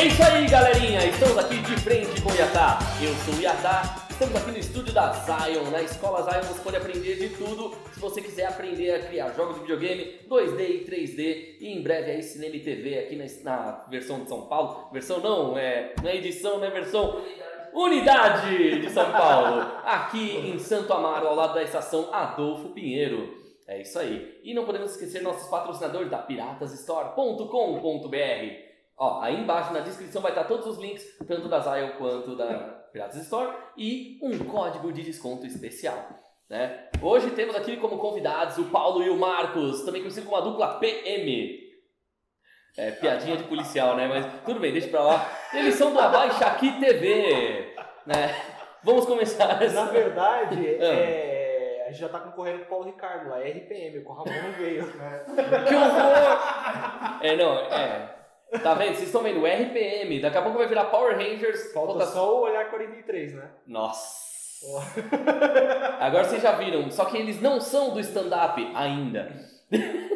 É isso aí, galerinha! Estamos aqui de frente com o Yatá. Eu sou o Yatá. Estamos aqui no estúdio da Zion. Na escola Zion você pode aprender de tudo. Se você quiser aprender a criar jogos de videogame 2D e 3D. E em breve aí cinema e TV aqui na, na versão de São Paulo. Versão não, é, não é edição, não é versão. Unidade de São Paulo. Aqui em Santo Amaro, ao lado da estação Adolfo Pinheiro. É isso aí. E não podemos esquecer nossos patrocinadores da piratasstore.com.br. Ó, aí embaixo na descrição vai estar todos os links, tanto da Zion quanto da Piratas Store, e um código de desconto especial. Né? Hoje temos aqui como convidados o Paulo e o Marcos, também conhecido como a dupla PM. É, piadinha de policial, né? Mas tudo bem, deixa pra lá. Eles são do Abaixa Aqui TV. Né? Vamos começar. Essa... Na verdade, é, a gente já tá concorrendo com o Paulo Ricardo lá, é RPM, o Ramon não veio. Né? Que horror! É, não, é. Tá vendo? Vocês estão vendo? RPM. Daqui a pouco vai virar Power Rangers. Falta só o olhar 43, né? Nossa. Agora vocês já viram. Só que eles não são do stand-up ainda.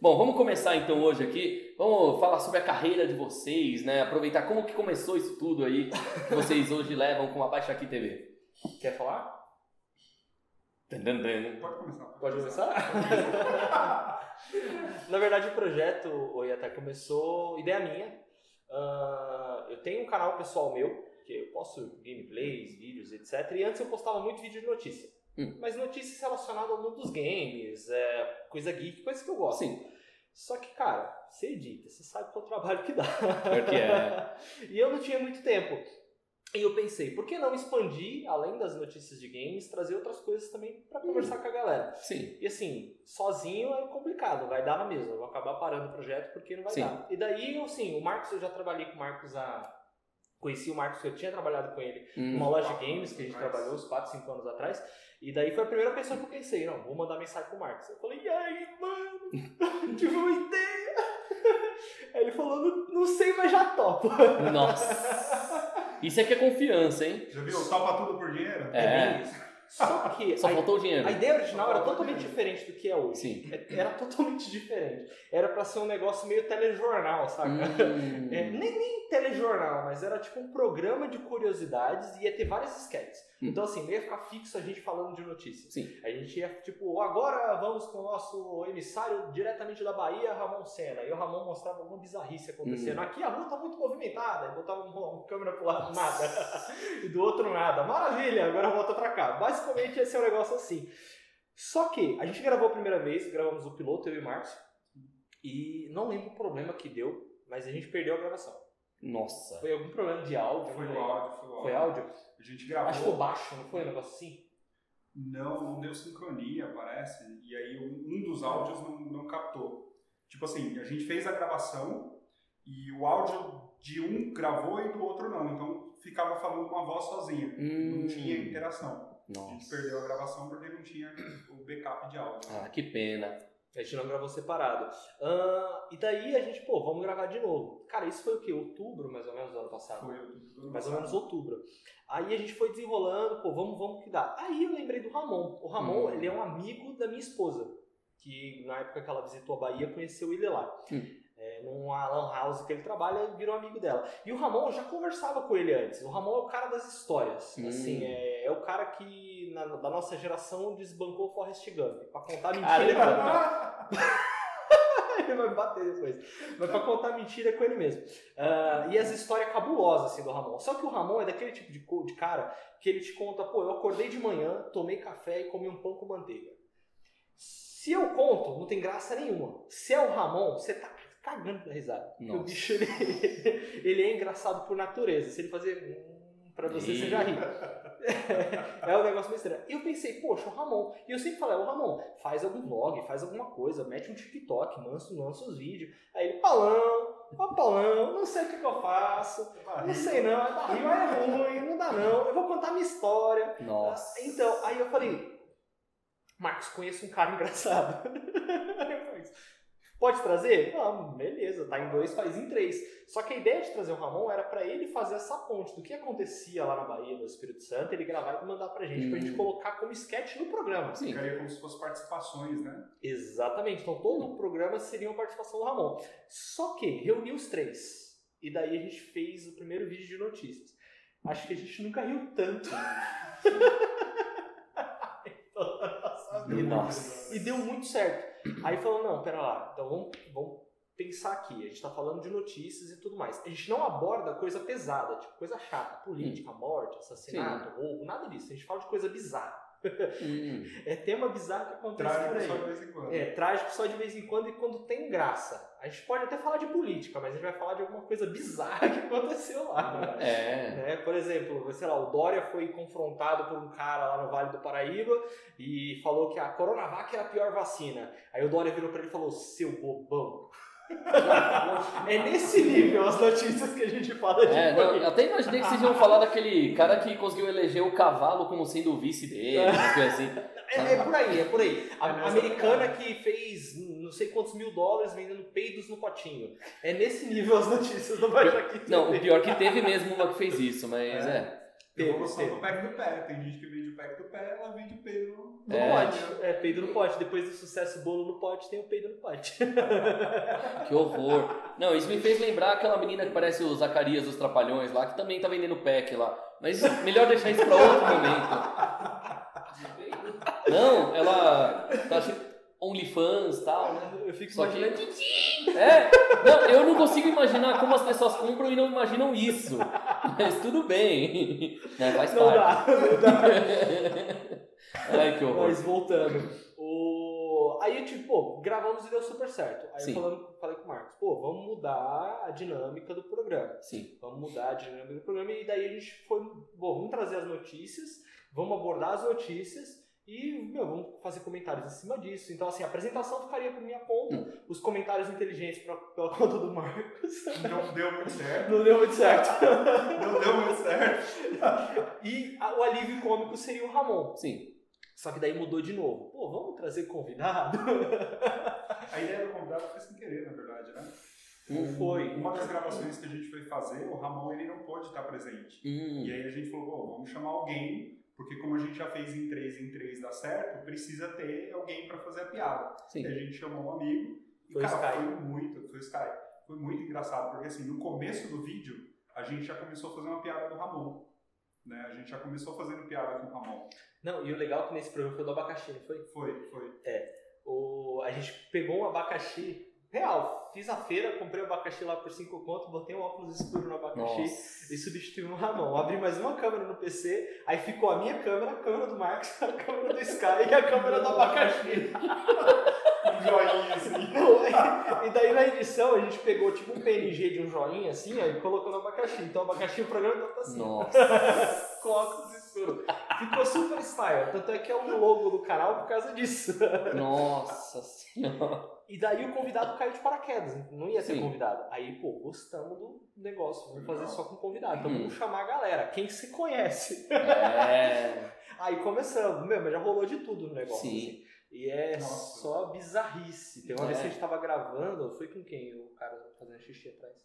Bom, vamos começar então hoje aqui. Vamos falar sobre a carreira de vocês, né? Aproveitar como que começou isso tudo aí que vocês hoje levam com a Baixa Aqui TV. Quer falar? Pode começar. Pode começar? Na verdade, o projeto, o até começou, ideia minha. Ah, eu tenho um canal pessoal meu, que eu posto gameplays, vídeos, etc. E antes eu postava muito vídeo de notícia. Hum. Mas notícias relacionadas ao mundo dos games, é, coisa geek, coisa que eu gosto. Sim, Só que, cara, você edita, você sabe qual é o trabalho que dá. pior que é. e eu não tinha muito tempo. E eu pensei, por que não expandir, além das notícias de games, trazer outras coisas também pra conversar com a galera? Sim. E assim, sozinho é complicado, vai dar na mesma. Eu vou acabar parando o projeto porque não vai Sim. dar. E daí, assim, o Marcos, eu já trabalhei com o Marcos há. Conheci o Marcos, eu tinha trabalhado com ele Hum. numa loja de games que a gente trabalhou uns 4, 5 anos atrás. E daí foi a primeira pessoa que eu pensei, não, vou mandar mensagem pro Marcos. Eu falei, e aí, mano? Tive uma ideia. Aí ele falou, não, não sei, mas já topo. Nossa. Isso aqui é confiança, hein? Já viu? Topa tudo por dinheiro? É. isso. Só que Só a, faltou o dinheiro. a ideia original era totalmente diferente do que é hoje. Sim. É- Era totalmente diferente. Era pra ser um negócio meio telejornal, saca? Hum. É, nem, nem telejornal, mas era tipo um programa de curiosidades e ia ter várias sketches. Hum. Então, assim, não ia ficar fixo a gente falando de notícias. Sim. A gente ia, tipo, agora vamos com o nosso emissário diretamente da Bahia, Ramon Senna. E o Ramon mostrava alguma bizarrice acontecendo. Hum. Aqui a rua tá muito movimentada. E botava uma, uma câmera pro lado, nada. e do outro, nada. Maravilha, agora volta pra cá. Basicamente, esse é um negócio assim. Só que a gente gravou a primeira vez, gravamos o piloto, eu e o Marcos. E não lembro o problema que deu, mas a gente perdeu a gravação. Nossa. Foi algum problema de áudio? Foi não o áudio, foi o áudio. Foi áudio? A gente gravou. Acho que ficou baixo, não foi um negócio assim? Não, não deu sincronia, parece. E aí um dos áudios não, não captou. Tipo assim, a gente fez a gravação e o áudio de um gravou e do outro não. Então ficava falando uma voz sozinha. Hum. Não tinha interação. A gente Nossa. perdeu a gravação porque não tinha o backup de áudio. Ah, que pena. A gente não gravou separado. Ah, e daí a gente, pô, vamos gravar de novo. Cara, isso foi o quê? Outubro, mais ou menos, do ano passado? Foi ano Mais ou menos outubro. Aí a gente foi desenrolando, pô, vamos, vamos que dá. Aí eu lembrei do Ramon. O Ramon, Hum. ele é um amigo da minha esposa. Que na época que ela visitou a Bahia, conheceu ele lá. Hum. É, numa lan house que ele trabalha, virou amigo dela. E o Ramon, eu já conversava com ele antes. O Ramon é o cara das histórias. Hum. Assim, é, é o cara que, na- da nossa geração, desbancou o Forrest Gump. Pra contar Caramba. mentira. ele vai me bater depois. Mas pra contar mentira é com ele mesmo. Ah, e as histórias cabulosas assim do Ramon. Só que o Ramon é daquele tipo de, de cara que ele te conta, pô, eu acordei de manhã, tomei café e comi um pão com manteiga. Se eu conto, não tem graça nenhuma. Se é o Ramon, você tá cagando da risada. O bicho, ele, ele é engraçado por natureza. Se ele fazer hum, pra você, você já ri. É um negócio meio estranho. E eu pensei, poxa, o Ramon. E eu sempre falei, ô Ramon, faz algum vlog, faz alguma coisa, mete um TikTok, lança, lança os vídeos. Aí ele, Paulão, ó Paulão, não sei o que, que eu faço. Não sei não, é barril, é ruim, não dá não. Eu vou contar minha história. Nossa. Então, aí eu falei, Marcos, conheço um cara engraçado. Pode trazer? Vamos, beleza, tá em dois, faz em três. Só que a ideia de trazer o Ramon era pra ele fazer essa ponte do que acontecia lá na Bahia, no Espírito Santo, ele gravar e mandar pra gente, pra Hum. gente colocar como sketch no programa. Sim. Ficaria como se fossem participações, né? Exatamente, então todo o programa seria uma participação do Ramon. Só que reuniu os três. E daí a gente fez o primeiro vídeo de notícias. Acho que a gente nunca riu tanto. a nossa vida. Nossa. E deu muito certo. Aí falou, não, pera lá, então vamos, vamos pensar aqui. A gente tá falando de notícias e tudo mais. A gente não aborda coisa pesada, tipo coisa chata, política, morte, assassinato, roubo, nada disso. A gente fala de coisa bizarra. Hum. É tema bizarro que acontece por Trágico aí. só de vez em quando. É, trágico só de vez em quando e quando tem graça. A gente pode até falar de política, mas a gente vai falar de alguma coisa bizarra que aconteceu lá. É. Né? Por exemplo, sei lá, o Dória foi confrontado por um cara lá no Vale do Paraíba e falou que a Coronavac era a pior vacina. Aí o Dória virou pra ele e falou, seu bobão. é nesse nível as notícias que a gente fala de É, não, até imaginei que vocês iam falar daquele cara que conseguiu eleger o cavalo como sendo o vice dele, coisa assim. É, é por aí, é por aí. A É americana que fez não sei quantos mil dólares vendendo peidos no potinho. É nesse nível as notícias do Baixa Aqui. Não, o pior que teve mesmo uma que fez isso, mas é. Evolução teve. do pack do pé. Tem gente que vende o pack do pé, ela vende o peido no É. pote. É, peido no pote. Depois do sucesso bolo no pote, tem o peido no pote. Que horror. Não, isso me fez lembrar aquela menina que parece o Zacarias dos Trapalhões lá, que também tá vendendo pack lá. Mas melhor deixar isso pra outro momento. Não, ela tá OnlyFans e tal, né? Eu fico Só que- imaginando. É, não, eu não consigo imaginar como as pessoas compram e não imaginam isso. Mas tudo bem. Né, faz Não parte. dá, não dá. Ai, que horror. Mas voltando. O... Aí, tipo, pô, gravamos e deu super certo. Aí Sim. eu falando, falei com o Marcos, pô, vamos mudar a dinâmica do programa. Sim. Vamos mudar a dinâmica do programa. E daí a gente foi, bom, vamos trazer as notícias, vamos abordar as notícias e, meu, vamos fazer comentários em cima disso. Então, assim, a apresentação ficaria por minha conta, Hum. os comentários inteligentes pra, pela conta do Marcos. Não deu muito certo. Não deu muito certo. Não deu muito certo. E a- o alívio cômico seria o Ramon. Sim. Só que daí mudou de novo. Pô, vamos trazer convidado? A ideia do convidado foi sem querer, na verdade, né? Hum. Foi. Uma das gravações que a gente foi fazer, o Ramon ele não pôde estar presente. Hum. E aí a gente falou, bom, vamos chamar alguém, porque como a gente já fez em três em três dá certo, precisa ter alguém para fazer a piada. Sim. E a gente chamou um amigo e, Foi cara, Sky. foi muito, foi Sky. Foi muito engraçado, porque assim, no começo do vídeo, a gente já começou a fazer uma piada do Ramon. Né? A gente já começou fazendo piada com o Ramon. Não, e o legal é que nesse programa foi do abacaxi, não foi? Foi, foi. O, a gente pegou um abacaxi real. Fiz a feira, comprei o abacaxi lá por 5 conto, botei um óculos escuro no abacaxi Nossa. e substituí um Ramon. Abri mais uma câmera no PC, aí ficou a minha câmera, a câmera do Marcos, a câmera do Sky e a câmera do abacaxi. Um joinha assim. e daí na edição a gente pegou tipo um PNG de um joinha assim, ó, e colocou no abacaxi. Então o abacaxi o programa tá assim. Nossa. com óculos escuros. Ficou super style. Tanto é que é o logo do canal por causa disso. Nossa senhora. E daí o convidado caiu de paraquedas, não ia ser Sim. convidado. Aí, pô, gostamos do negócio, vamos fazer só com convidado. Então Hum. vamos chamar a galera, quem se conhece. É. Aí começamos, meu, mas já rolou de tudo no negócio. Sim. assim. E é Nossa. só bizarrice. Tem uma vez É. que a gente tava gravando, foi com quem o cara fazendo xixi atrás?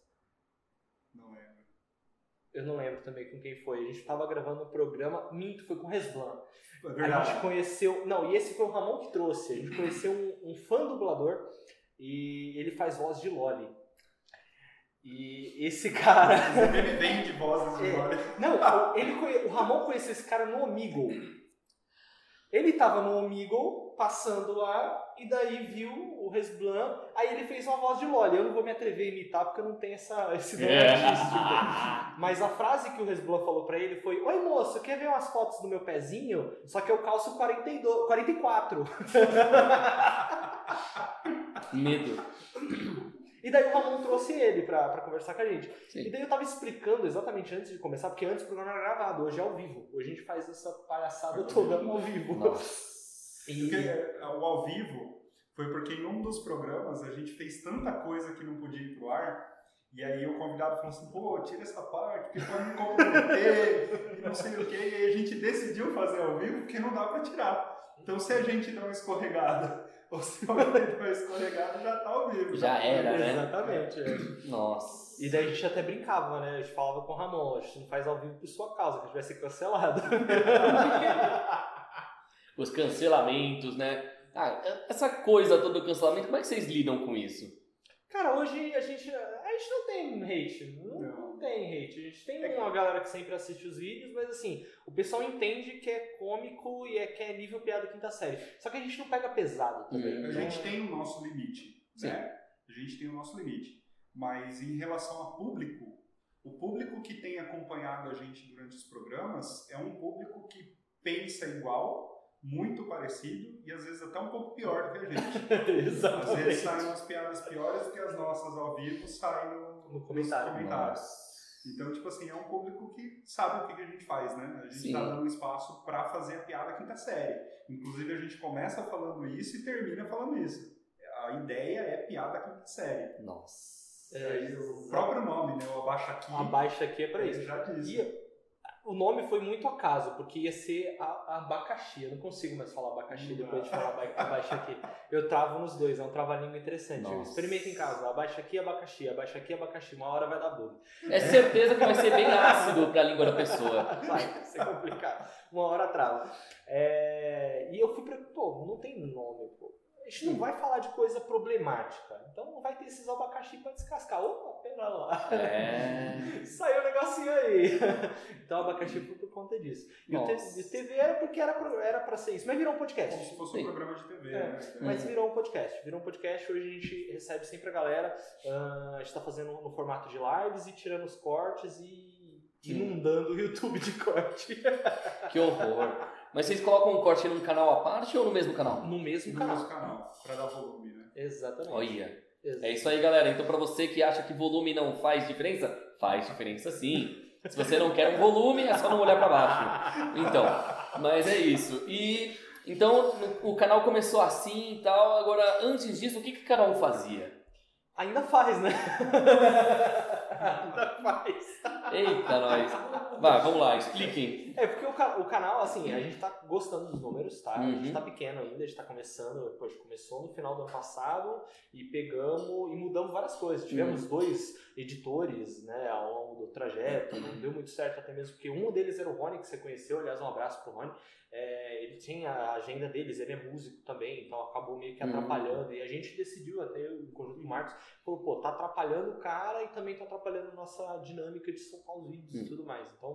Não lembro. Eu não lembro também com quem foi. A gente tava gravando um programa, minto, foi com o Resblan. É A gente conheceu. Não, e esse foi o Ramon que trouxe. A gente conheceu um, um fã dublador e ele faz voz de Loli. E esse cara. Ele vem de vozes de É. glória. Não, ele o Ramon conheceu esse cara no Omegle. Ele tava no Omegle, passando lá, e daí viu o Resblan, aí ele fez uma voz de Loli. Eu não vou me atrever a imitar porque eu não tenho essa, esse dom É. artístico. Mas a frase que o Resblan falou pra ele foi: Oi moço, quer ver umas fotos do meu pezinho? Só que eu calço 42, 44. Medo. E daí o Ramon trouxe ele pra, pra conversar com a gente. Sim. E daí eu tava explicando exatamente antes de começar, porque antes o programa era gravado, hoje é ao vivo. Hoje a gente faz essa palhaçada toda ao vivo. Nossa. Porque é, o ao vivo foi porque em um dos programas a gente fez tanta coisa que não podia ir pro ar. E aí o convidado falou assim, pô, tira essa parte, porque pode me comprometer, e não sei o quê. E aí a gente decidiu fazer ao vivo porque não dá pra tirar. Então se a gente dá uma escorregada, ou se alguém dá uma escorregada, já tá ao vivo. Já era, né? Exatamente. é. Nossa. E daí a gente até brincava, né? A gente falava com o Ramon, a gente não faz ao vivo por sua causa, que a gente vai ser cancelado. Os cancelamentos, né? Ah, essa coisa toda do cancelamento, como é que vocês lidam com isso? Cara, hoje a gente. É gente não tem hate, não, Não. não tem hate. A gente tem É que- uma galera que sempre assiste os vídeos, mas assim, o pessoal entende que é cômico e é que é nível piada quinta série. Só que a gente não pega pesado também. Hum. A gente tem o nosso limite, Sim. né? A gente tem o nosso limite. Mas em relação a público, o público que tem acompanhado a gente durante os programas é um público que pensa igual, muito parecido e às vezes até um pouco pior do que a gente. Às vezes Exatamente. saem umas piadas piores do que as nossas ao vivo saem no, No comentário. nos comentários. Então, tipo assim, é um público que sabe o que que a gente faz, né? A gente Sim. tá dando espaço pra fazer a piada quinta série. Inclusive, a gente começa falando isso e termina falando isso. A ideia é piada quinta série. Nossa. É, O próprio nome, né? O Abaixa Aqui. Uma baixa aqui é pra ele isso. já disse. E o nome foi muito acaso, porque ia ser a- abacaxi. Eu não consigo mais falar abacaxi Não depois de falar aba- abaixa aqui. Eu travo nos dois, é um trava-língua interessante. Nossa. Experimenta em casa, abaixa aqui, abacaxi, abaixa aqui, abacaxi. Uma hora vai dar bug. É certeza que vai ser bem ácido pra língua da pessoa. Vai ser complicado. Uma hora trava. É, E eu fui pra. Pô, não tem nome, pô. A gente não Hum. vai falar de coisa problemática. Então não vai ter esses abacaxi pra descascar. Opa, pera lá. É. Saiu um negocinho aí. Então abacaxi foi por conta disso. E o T- Nossa. e o TV era porque era pra, era pra ser isso. Mas virou um Como podcast. se fosse Sim. um programa de TV, É, né? Mas virou um podcast. Virou um podcast. Hoje a gente recebe sempre a galera. ah, a gente tá fazendo no formato de lives e tirando os cortes e inundando o YouTube de corte. Que horror. Mas vocês colocam um corte num canal à parte ou no mesmo canal? No mesmo No canal. nosso canal, pra dar volume, né? Exatamente. Olha. Exato. É isso aí, galera. Então, pra você que acha que volume não faz diferença, faz diferença sim. Se você não quer um volume, é só não olhar pra baixo. Então, mas é isso. E então o canal começou assim e tal. Agora, antes disso, o que, que cada um fazia? Ainda faz, né? Ainda faz. Eita, nós. Vai, vamos lá, expliquem. É porque o, o canal, assim, a gente tá gostando dos números, tá? A gente Uhum. tá pequeno ainda, a gente tá começando, poxa, começou no final do ano passado e pegamos e mudamos várias coisas. Tivemos Uhum. dois editores, né, ao longo do trajeto, não deu muito certo até mesmo, porque um deles era o Rony, que você conheceu, aliás, um abraço pro Rony. É, ele tinha a agenda deles, ele é músico também, então acabou meio que Uhum. atrapalhando. E a gente decidiu, até o conjunto do Marcos, falou, pô, tá atrapalhando o cara e também tá atrapalhando a nossa dinâmica de soltar os vídeos e tudo mais. Então,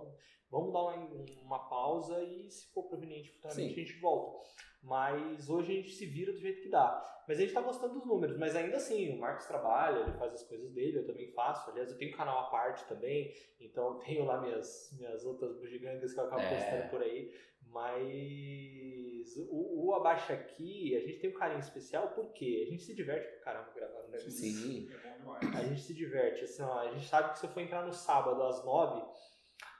vamos dar uma, uma pausa e, se for proveniente futuramente, Sim. a gente volta. Mas hoje a gente se vira do jeito que dá. Mas a gente tá gostando dos números, mas ainda assim, o Marcos trabalha, ele faz as coisas dele, eu também faço. Aliás, eu tenho um canal à parte também, então eu tenho lá minhas, minhas outras bugigangas que eu acabo É. postando por aí. Mas o, o Abaixa Aqui, a gente tem um carinho especial porque a gente se diverte pra caramba gravando negócio. Sim. É bom demais. A gente se diverte, assim, ó, a gente sabe que se eu for entrar no sábado às 9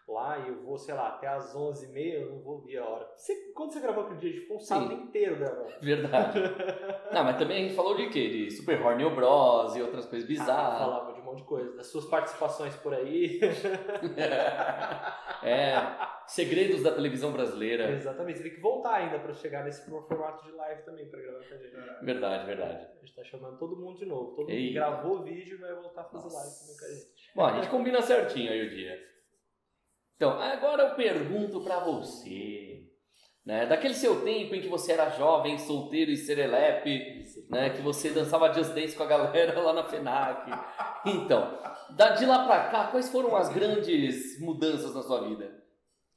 lá e eu vou, sei lá, até às 11h30, eu não vou ver a hora. Você, quando você gravou aquele dia, a gente ficou um sábado inteiro gravando. Verdade. Não, mas também a gente falou de quê? De Super Horny Bros e outras coisas Ah, bizarras. falava de um monte de coisa, das suas participações por aí. é. Segredos da televisão brasileira. Exatamente, você tem que voltar ainda pra chegar nesse formato de live também pra gravar com a gente. É. Verdade, verdade. A gente tá chamando todo mundo de novo. Todo mundo Eita. que gravou o vídeo vai voltar a fazer Nossa. live também com a gente. Bom, a gente combina certinho aí o dia. Então, agora eu pergunto pra você, né? Daquele seu tempo em que você era jovem, solteiro e serelepe, né? Que você dançava Just Dance com a galera lá na FENAC. Então, de lá pra cá, quais foram as grandes mudanças na sua vida?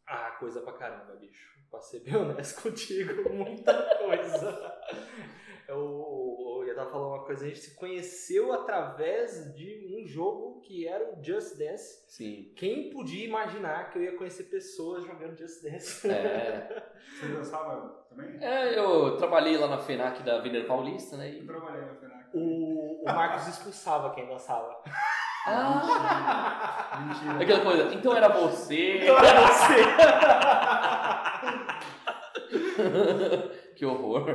Ah, coisa pra caramba, bicho. Pra ser bem honesto contigo, muita coisa. Eu, eu ia estar falando uma coisa, a gente se conheceu através de um jogo que era o Just Dance. Sim. Quem podia imaginar que eu ia conhecer pessoas jogando Just Dance? É, Você dançava também? é, eu trabalhei lá na FENAC da Avenida Paulista, né? Eu E... trabalhei na FENAC. O, o Marcos expulsava quem dançava. Ah! Mentira. Aquela coisa, então era você. Era você. que horror.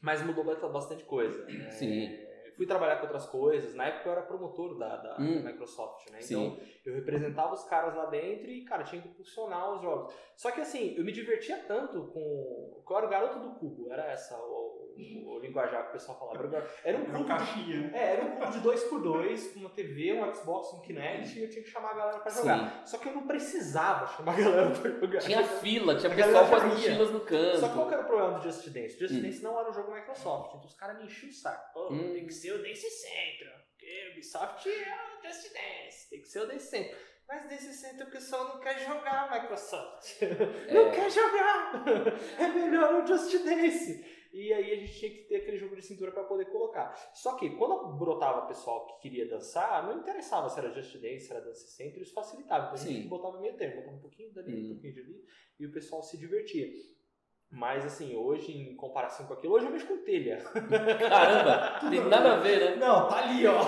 Mas mudou ba- bastante coisa. né? Sim. Fui trabalhar com outras coisas. Na época eu era promotor da, da Hum. Microsoft, né? Sim. Então eu representava os caras lá dentro e, cara, tinha que impulsionar os jogos. Só que assim, eu me divertia tanto com. Eu era o garoto do cubo, era essa o, o o linguajar que o pessoal falava. Era um clube de, caixinha. é, era um clube de 2x2, com uma TV, um Xbox, um Kinect, e eu tinha que chamar a galera pra jogar. Só que eu não precisava chamar a galera pra jogar. Tinha fila, tinha A pessoal com as mochilas no canto. Só que qual que era o problema do Just Dance? Just Hum. Dance não era um jogo Microsoft, então os caras me enchiam o saco. Pô, Hum. tem que ser o Dance Central, porque Ubisoft é o Just Dance, tem que ser o Dance Central. Mas Dance Central o pessoal não quer jogar Microsoft. Não quer jogar! É melhor o Just Dance. E aí a gente tinha que ter aquele jogo de cintura pra poder colocar. Só que quando brotava pessoal que queria dançar, não interessava se era Just Dance, se era Dance Central, isso facilitava. Então a gente Sim. botava meio termo, botava um pouquinho dali, Hum. um pouquinho de ali, e o pessoal se divertia. Mas assim, hoje, em comparação com aquilo, hoje eu mexo com telha. Caramba, tem nada a ver, né? Não, tá ali, ó.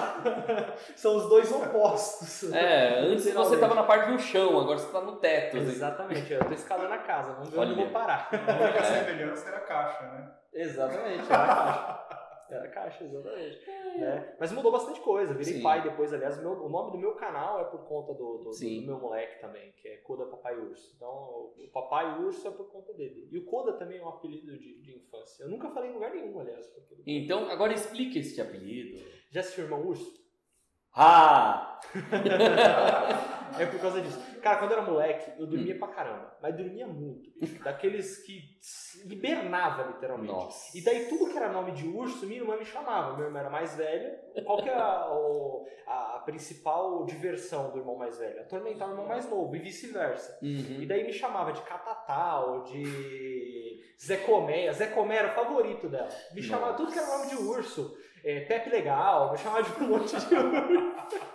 São os dois opostos. É, antes você Literalmente. tava na parte do chão, agora você tá no teto. assim. Exatamente, eu tô escalando a casa, vamos ver onde eu Olha. vou parar. A única É. semelhança era a caixa, né? Exatamente, era a caixa. Era a caixa, exatamente. Né? Mas mudou bastante coisa. Virei Sim. pai depois, aliás, o, meu- o nome do meu canal é por conta do, do- do meu moleque também, que é Coda Papai Urso. Então, o Papai Urso é por conta dele. E o Coda também é um apelido de, de infância. Eu nunca falei em lugar nenhum, aliás. Porque... Então, agora explique esse apelido. Já assistiu Irmão Urso? Ah! É por causa disso. Cara, quando eu era moleque, eu dormia pra caramba. Mas dormia muito. bicho. Daqueles que hibernava, literalmente. Nossa. E daí tudo que era nome de urso, minha irmã me chamava. Meu irmão era mais velho. Qual que é a, a- principal diversão do irmão mais velho? Atormentar o irmão mais novo e vice-versa. E Uhum. daí me chamava de Catatal, de Zé Colmeia. Zé Colmeia era o favorito dela. Me chamava tudo que era nome de urso. É, Pepe Legal, me chamava de um monte de urso.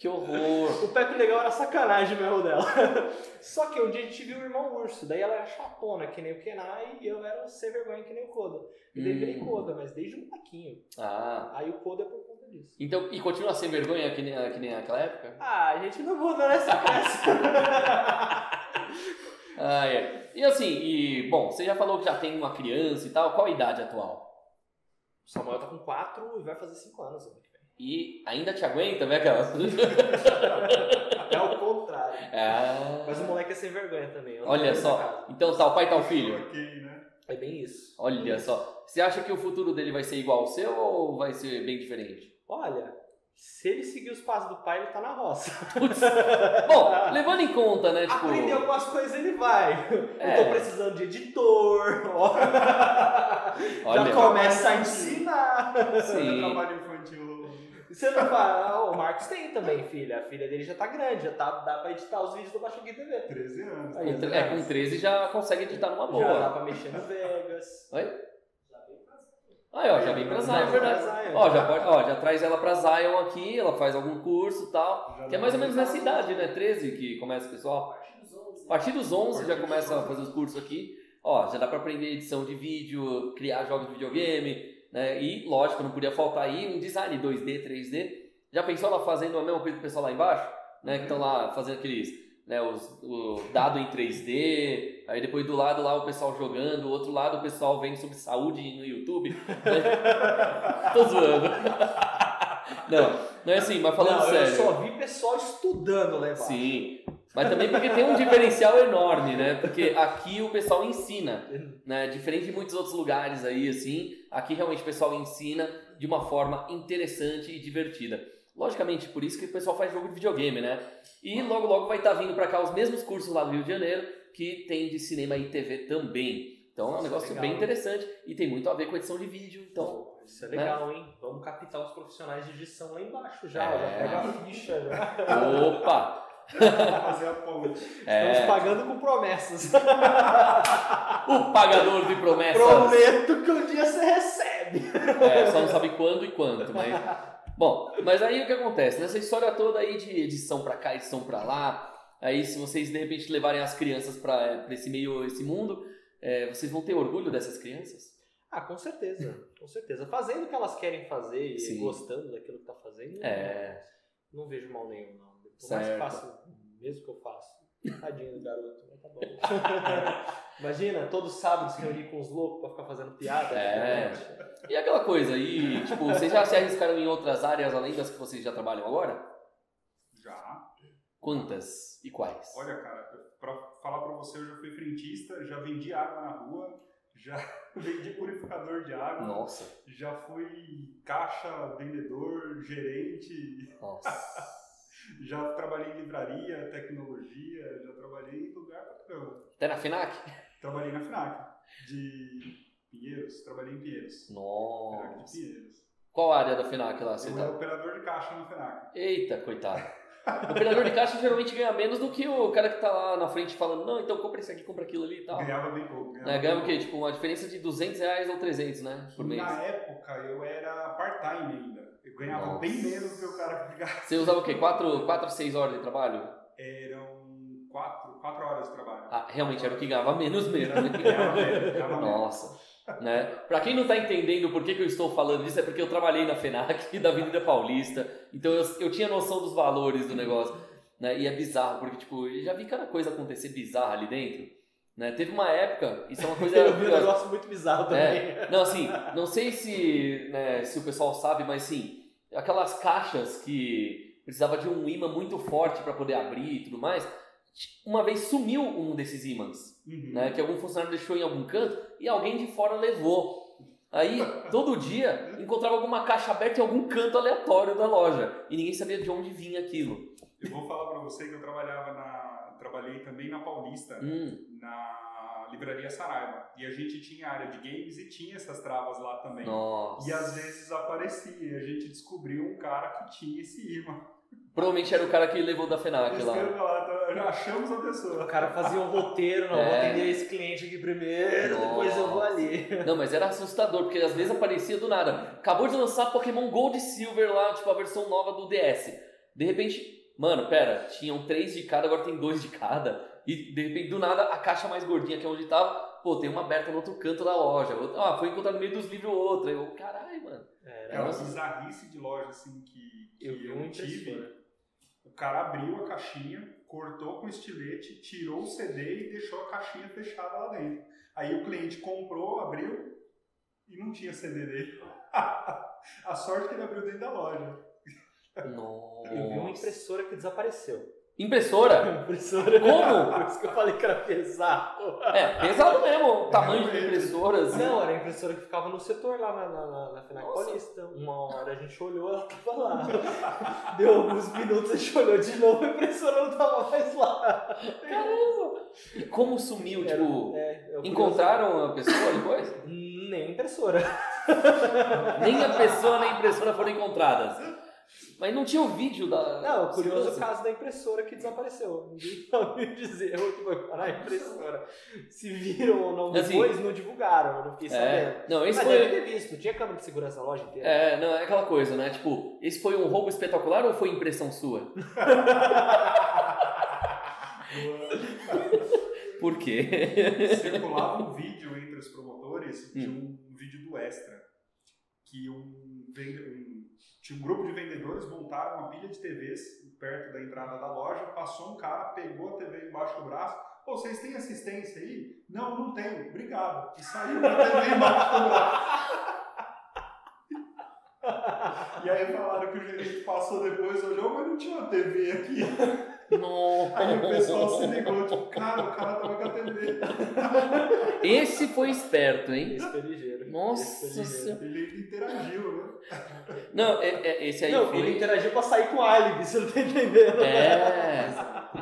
Que horror. O Pepe Legal era sacanagem mesmo dela. Só que um dia a gente viu o irmão urso. Daí ela era chapona, que nem o Kenai, e eu era sem vergonha, que nem o Koda. E daí Hum. virei Koda, mas desde um molequinho. Ah. Aí o Koda é por conta disso. Então, e continua sem vergonha que nem, que nem naquela época? Ah, a gente não muda nessa peça. Ah, é. E assim, e bom, você já falou que já tem uma criança e tal. Qual a idade atual? o Samuel tá com 4 e vai fazer 5 anos vem. E ainda te aguenta, né, aquela? É o contrário. ah. Mas o moleque é sem vergonha também. Olha só. Então tá o pai tá o filho. Né? É bem isso. Olha só. Você acha que o futuro dele vai ser igual ao seu ou vai ser bem diferente? Olha, se ele seguir os passos do pai, ele tá na roça. Bom, levando em conta, né, tipo. Aprender algumas coisas ele vai. É. Eu tô precisando de editor. Olha. Já começa a ensinar. Sim. Trabalho infantil. Você não fala, ah, o Marcos tem também, filha. A filha dele já tá grande, já tá, dá pra editar os vídeos do Baixo Aqui TV. 13 anos. Aí, Com tre- É, com 13 já consegue editar numa Já dá boa. pra mexer no Vegas. Oi? Aí, ó, já vem pra Zion, é verdade. Zion. Ó, já, pode, ó, já traz ela pra Zion aqui, ela faz algum curso e tal. Já Que é mais ou menos nessa idade, né? 13 que começa o pessoal. A partir dos 11 já começa a fazer os cursos aqui. Ó, já dá pra aprender edição de vídeo, criar jogos de videogame, né? E, lógico, não podia faltar aí um design 2D, 3D. Já pensou ela fazendo a mesma coisa que o pessoal lá embaixo? Né? Que estão lá fazendo aqueles, né? Os, o dado em 3D. Aí depois do lado lá o pessoal jogando, do outro lado o pessoal vendo sobre saúde no YouTube. né? Tô zoando. Não, não é assim, mas falando não, sério. eu só vi pessoal estudando lá embaixo. Sim, mas também porque tem um diferencial enorme, né? Porque aqui o pessoal ensina, né? Diferente de muitos outros lugares aí, assim, aqui realmente o pessoal ensina de uma forma interessante e divertida. Logicamente, por isso que o pessoal faz jogo de videogame, né? E logo logo vai estar vindo pra cá os mesmos cursos lá do Rio de Janeiro que tem de cinema e TV também. Então é um Nossa, negócio legal, bem hein? interessante e tem muito a ver com edição de vídeo. Então, isso é legal, hein? Vamos captar os profissionais de edição lá embaixo já. É. Já pega a ficha já. opa! Fazer a ponte. Estamos É, pagando com promessas. o pagador de promessas. Prometo que um dia você recebe. É, só não sabe quando e quanto, mas. Bom, mas aí o que acontece? Nessa história toda aí de edição pra cá, edição pra lá, aí se vocês de repente levarem as crianças pra, pra esse meio, esse mundo, é, vocês vão ter orgulho dessas crianças? Ah, com certeza. Com certeza. Fazendo o que elas querem fazer e Sim. gostando daquilo que tá fazendo, É. não vejo mal nenhum, não. Por mais que Certo. faça, mesmo que eu faça. Tadinho do garoto, mas tá bom. Imagina, todo sábado se reunir com os loucos pra ficar fazendo piada. É. internet. E aquela coisa, e tipo, vocês já se arriscaram em outras áreas além das que vocês já trabalham agora? Já. Quantas e quais? Olha, cara, pra falar pra você, eu já fui frentista, já vendi água na rua, já vendi purificador de água, Nossa. já fui caixa, vendedor, gerente, Nossa. já trabalhei em livraria, tecnologia, já trabalhei em lugar pra caramba. Até na FINAC? Trabalhei na FNAC, de Pinheiros, trabalhei em Pinheiros. FNAC de Nossa. Pinheiros. Qual área da FINAC lá você Eu era tá? operador de caixa na FNAC. Eita, coitado. O operador de caixa geralmente ganha menos do que o cara que tá lá na frente falando, não, então compra esse aqui, compra aquilo ali e tal. Ganhava bem pouco. É, ganhava o quê? Tipo, uma diferença de 200 reais ou 300, né? Por mês. Na época eu era part-time ainda. Eu ganhava Nossa. bem menos do que o cara que ficava. Você usava o quê? 4, 4 6 horas de trabalho? Eram quatro, quatro horas de trabalho. Ah, realmente era o que ganhava menos mesmo. né? Ganhava menos, ganhava menos. Nossa. Né? Pra quem não tá entendendo por que, que eu estou falando isso, é porque eu trabalhei na FENAC da Avenida Paulista, então eu, eu tinha noção dos valores do negócio. Né? E é bizarro, porque tipo, eu já vi cada coisa acontecer bizarra ali dentro. Né? Teve uma época, isso é uma coisa. Eu vi um negócio muito bizarro também. É, não, assim, não sei se, né, se o pessoal sabe, mas sim, aquelas caixas que precisava de um imã muito forte para poder abrir e tudo mais, uma vez sumiu um desses ímãs, Uhum. né, que algum funcionário deixou em algum canto e alguém de fora levou. Aí, todo dia, encontrava alguma caixa aberta em algum canto aleatório da loja e ninguém sabia de onde vinha aquilo. Eu vou falar pra você que eu trabalhava na. Trabalhei também na Paulista, Hum, na livraria Saraiva. E a gente tinha área de games e tinha essas travas lá também. nossa. E às vezes aparecia, e a gente descobriu um cara que tinha esse imã. Provavelmente era o cara que levou da FENAC Isso lá. que eu ia falar, então, já achamos a O pessoa. cara fazia um roteiro, não, vou É. atender esse cliente aqui primeiro, depois eu vou ali. Não, mas era assustador, porque às vezes aparecia do nada. Acabou de lançar Pokémon Gold e Silver lá, tipo a versão nova do DS. De repente, mano, pera, tinham três de cada, agora tem dois de cada. E de repente, do nada, a caixa mais gordinha que é onde tava, pô, tem uma aberta no outro canto da loja. Outra- Ah, foi encontrar no meio dos livros outra. Eu, caralho, mano. É, É uma Nossa. bizarrice de loja assim que, que eu eu, vi um tive. O cara abriu a caixinha, cortou com estilete, tirou o CD e deixou a caixinha fechada lá dentro. Aí o cliente comprou, abriu e não tinha CD dele. a sorte que ele abriu dentro da loja. Nossa. Eu vi uma impressora que desapareceu. Impressora? Impressora. Como? Por isso que eu falei que era pesado. É, pesado mesmo, o tamanho de impressoras. Não, era a impressora que ficava no setor lá na, na, na, na Nossa. Paulista. Uma hora a gente olhou, ela tava lá. Deu alguns minutos, a gente olhou de novo, a impressora não tava mais lá. Caramba! E como sumiu? Era- Tipo, é, encontraram a pessoa depois? Nem impressora. Nem a pessoa nem a impressora foram encontradas. Mas não tinha o vídeo da. Não, curioso o caso da impressora que desapareceu. Ninguém sabe dizer onde foi parar a impressora. Se viram ou não Assim, depois, não divulgaram, eu não fiquei sabendo. É, não, esse Mas foi. deve ter visto, tinha câmera de segurança na loja inteira. É, não, é aquela coisa, né? Tipo, esse foi um roubo espetacular ou foi impressão sua? Por quê? Circulava um vídeo entre os promotores de Hum. um, vídeo do Extra. Que um, um- um grupo de vendedores montaram uma pilha de TVs perto da entrada da loja, passou um cara, pegou a TV embaixo do braço. Pô, vocês têm assistência aí? Não, não tenho. Obrigado. E saiu a TV embaixo do braço. E aí falaram que o gerente passou depois, olhou, mas não tinha uma TV aqui. Não. Aí o pessoal se ligou, tipo, cara, o cara tava com a TV. Esse foi esperto, hein? Esse foi ligeiro. Nossa foi ligeiro. Ele interagiu, né? Não, é- é- esse aí Não, foi. ele interagiu pra sair com álibi, você não tá entendendo. É.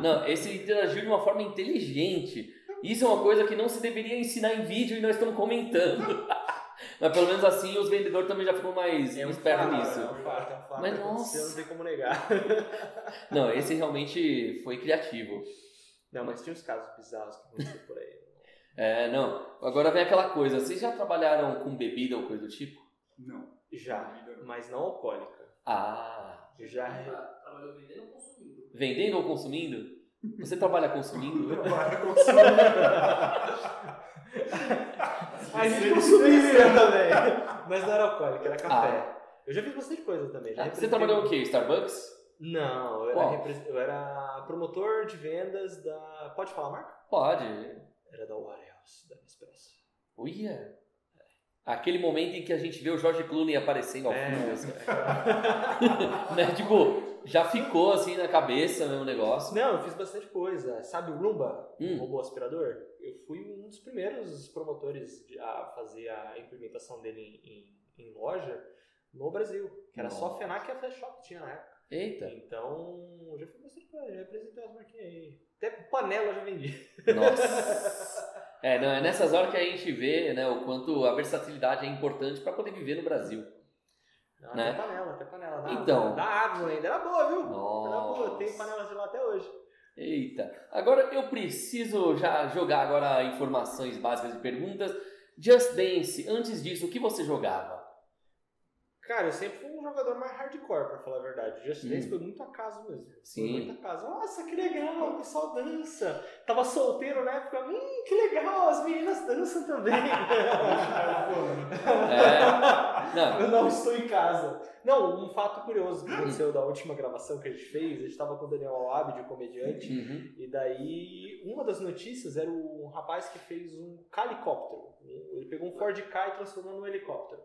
Não, esse interagiu de uma forma inteligente. Isso é uma coisa que não se deveria ensinar em vídeo e nós estamos comentando. Mas pelo menos assim os vendedores também já ficam mais É um espertos nisso. É um fato, é um fato. Mas, nossa. Não tem como negar. Não, esse realmente foi criativo. Não, mas tinha uns casos bizarros que aconteceram por aí. É, não. Agora vem aquela coisa, vocês já trabalharam com bebida ou coisa do tipo? Não. Já, mas não alcoólica. Ah. Já. Trabalhou vendendo ou consumindo? Vendendo ou consumindo? Você trabalha consumindo? Trabalha som. A gente consumia também. Mas não era alcoólica, era café. Eu já fiz bastante coisa também. Ah, você trabalhou o quê? Starbucks? Não, eu era, repres- eu era promotor de vendas da. Pode falar a marca? Pode. Era da Warehouse, da Nespresso. Uia. Aquele momento em que a gente vê o George Clooney aparecendo ao É, fundo, assim. né? Tipo, já ficou assim na cabeça o negócio. Não, eu fiz bastante coisa. Sabe o Roomba, Hum. o robô aspirador? Eu fui um dos primeiros promotores a fazer a implementação dele em, em- em loja no Brasil. Que era só Nossa. a FENAC e a Flash Shop que tinha na época. Eita, Então, já fui bastante coisa, já apresentei umas marquinhas aí. Até panela eu já vendi. nossa. É, não, é nessas horas que a gente vê né, o quanto a versatilidade é importante para poder viver no Brasil. Não, Né? Até panela, até panela. Da, Então. Da água ainda. Era boa, viu? Era boa. Nossa. Tem panelas de lá até hoje. Eita. Agora eu preciso já jogar agora informações básicas de perguntas. Just Dance, antes disso, o que você jogava? Cara, eu sempre fui um jogador mais hardcore, pra falar a verdade. Just Hum. Dance foi muito acaso mesmo. Sim. Foi muito acaso. Nossa, que legal, o pessoal dança. Tava solteiro na época. Hum, que legal, as meninas dançam também. É. Não, Eu não estou em casa. Não, um fato curioso que aconteceu da última gravação que a gente fez, a gente tava com o Daniel Abid, o comediante, Uhum. e daí uma das notícias era um rapaz que fez um calicóptero. Ele pegou um Ford Ka e transformou num helicóptero.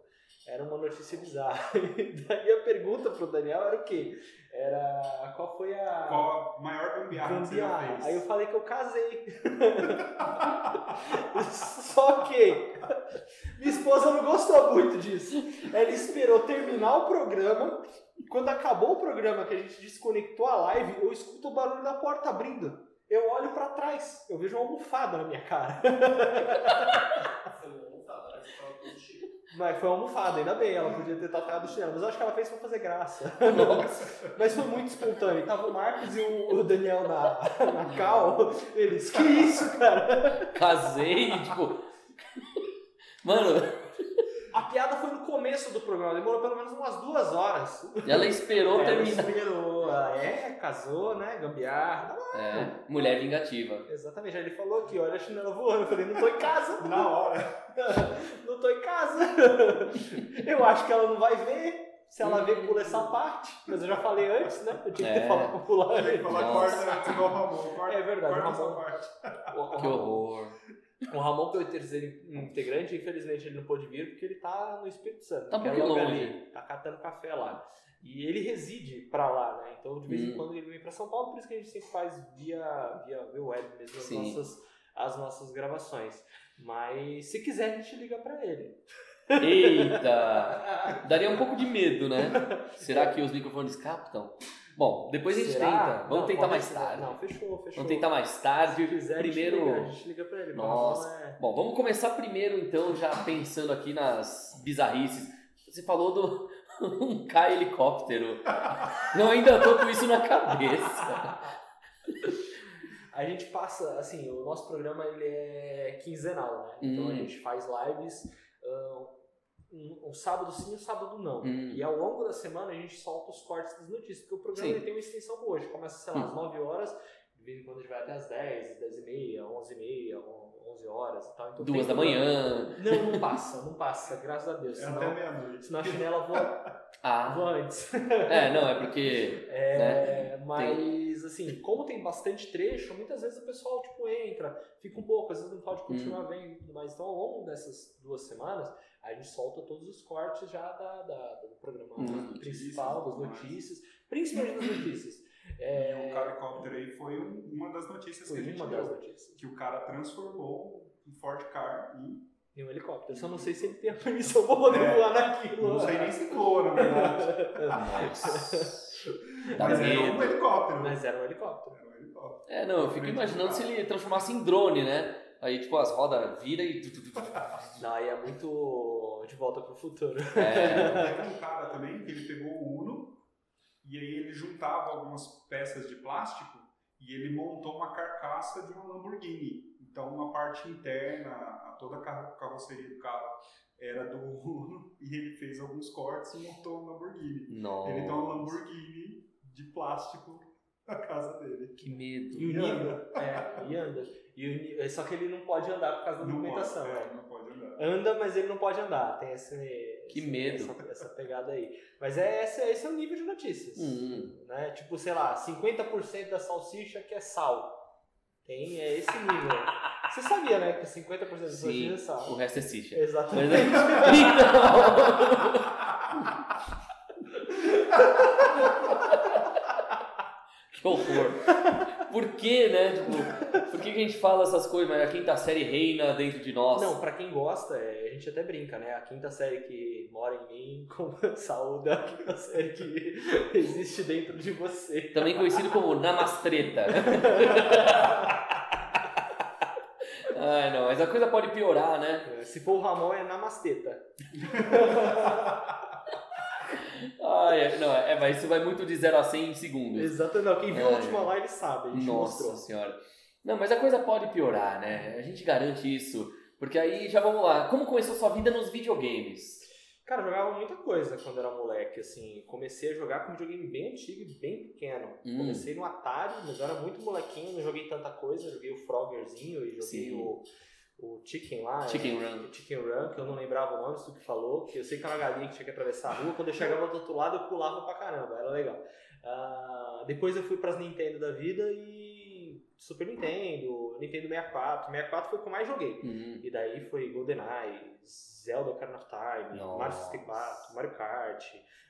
Era uma notícia bizarra. E daí a pergunta pro Daniel era o quê? Era qual foi a Qual a maior gambiarra que você já fez? Aí eu falei que eu casei. Só que minha esposa não gostou muito disso. Ela esperou terminar o programa. Quando acabou o programa, que a gente desconectou a live, eu escuto o barulho da porta abrindo. Eu olho pra trás, eu vejo uma almofada na minha cara. Foi uma almofada, né? Você tava todo cheio. Mas foi uma almofada, ainda bem, ela podia ter tacado o chinelo. Mas eu acho que ela fez pra fazer graça. Mas foi muito espontâneo. Tava o Marcos e o o Daniel na, na cal. Eles, que isso, cara? Casei, tipo. Mano, piada foi no começo do programa, demorou pelo menos umas duas horas. ela esperou Ela terminar. esperou, ela é, casou, né? Gambiarra. É, mulher vingativa. Exatamente. Aí ele falou aqui, olha a chinela voando. Eu falei, não tô em casa. Na hora. Não tô em casa. Eu acho que ela não vai ver. Se ela ver, pula essa parte. Mas eu já falei antes, né? Eu tinha que ter É. falado pra pular falar Nossa. corta igual o Ramon. Corta, É verdade, corta Ramon- essa parte. Que horror. O Ramon, que é o terceiro integrante, infelizmente ele não pôde vir porque ele tá no Espírito Santo. Tá que é longe. ali, tá catando café lá. E ele reside pra lá, né? Então de vez em Hum. quando ele vem pra São Paulo, por isso que a gente sempre faz via, via, via web mesmo as Sim. nossas, as nossas gravações. Mas se quiser, a gente liga pra ele. Eita! Daria um pouco de medo, né? Será que os microfones captam? Bom, depois a gente Será? tenta. Vamos Não, tentar mais ser. tarde. Não, fechou, fechou. Vamos tentar mais Se tarde. quiser, Primeiro. a gente liga, a gente liga pra ele. Nossa. Não é- Bom, vamos começar primeiro então, já pensando aqui nas bizarrices. Você falou do um K helicóptero. Eu ainda tô com isso na cabeça. A gente passa, assim, o nosso programa ele é quinzenal, né? Então Hum. a gente faz lives um, um sábado sim e um sábado não. Hum. E ao longo da semana a gente solta os cortes das notícias, porque o programa ele tem uma extensão boa. A gente começa, sei lá, Hum. às 9 horas, de vez em quando a gente vai até às 10, 10 e meia, 11 e meia, 11 horas e tal. Então, Duas tem da uma- manhã. Não, não passa, não passa, graças a Deus. É até meia-noite. senão a chinela voa, Ah, voa antes. é, não, é porque. É, mas assim, como tem bastante trecho, muitas vezes o pessoal tipo entra, fica um pouco, às vezes não pode Hum. continuar vendo e tudo mais. Então, ao longo dessas duas semanas, a gente solta todos os cortes já da, da- do programa Hum. principal, das Notícias, notícias, principalmente das notícias. É, O helicóptero aí foi um- uma das notícias foi que a gente uma das deu. notícias. Que o cara transformou um Ford Car em... Em um helicóptero. Só não sei se ele tem a permissão pra poder É. voar naquilo. Não sei nem se voa, na verdade. Dá Mas era um helicóptero. Mas era um helicóptero. Era um helicóptero. É, não, eu fico imaginando se ele transformasse em drone, né? Aí, tipo, as rodas viram e. Não, aí é muito de volta pro futuro. É. Teve um cara também que ele pegou o Uno e aí ele juntava algumas peças de plástico e ele montou uma carcaça de uma Lamborghini. Então, uma parte interna, a toda a carro- carroceria do carro era do Uno e ele fez alguns cortes e montou uma Lamborghini. Nossa. Ele tem uma Lamborghini de plástico na casa dele. Que medo. E o E anda. É, e anda. E é Só que ele não pode andar por causa da Não movimentação. pode, é. é, não pode andar. Anda, mas ele não pode andar. Tem esse, Que esse- medo. Essa, essa pegada aí. Mas é, esse, esse é o nível de notícias. Hum. Né? Tipo, sei lá, 50% da salsicha que é sal. Tem é esse nível. Você sabia, né? Que 50% das pessoas Sim, já sabem. o resto é Sisha. Exatamente. Mas, então... que horror. Por que, né? Tipo, por que, a gente fala essas coisas? Mas a quinta série reina dentro de nós. Não, pra quem gosta, é, a gente até brinca, né? A quinta série que mora em mim, com saúde, é a quinta série que existe dentro de você. Também conhecido como Namastreta. Ai, não, mas a coisa pode piorar, né? Se for o Ramon, é namasteta. Ai, é, não, é, mas isso vai muito de 0 a 100 em segundos. Exatamente. Não, quem viu É. a última live sabe, a gente Nossa mostrou. senhora. Não, mas a coisa pode piorar, né? A gente garante isso. Porque aí já vamos lá. Como começou sua vida nos videogames? Cara, eu jogava muita coisa quando era moleque, assim. Comecei a jogar com um videogame bem antigo e bem pequeno. Hum. Comecei no Atari, mas eu era muito molequinho, não joguei tanta coisa. Joguei o Froggerzinho e joguei Sim. o, o Chicken lá. Chicken é, Run. Chicken Run, que eu não lembrava o nome, isso que falou. Que eu sei que era uma galinha que tinha que atravessar a rua. Quando eu chegava do outro lado, eu pulava pra caramba, era legal. Ah, depois eu fui pras Nintendo da vida e Super Nintendo, Nintendo 64. 64 foi o que eu mais joguei. Hum. E daí foi GoldenEye, Zelda Ocarina of Time, Nossa. Mario 64, Mario Kart,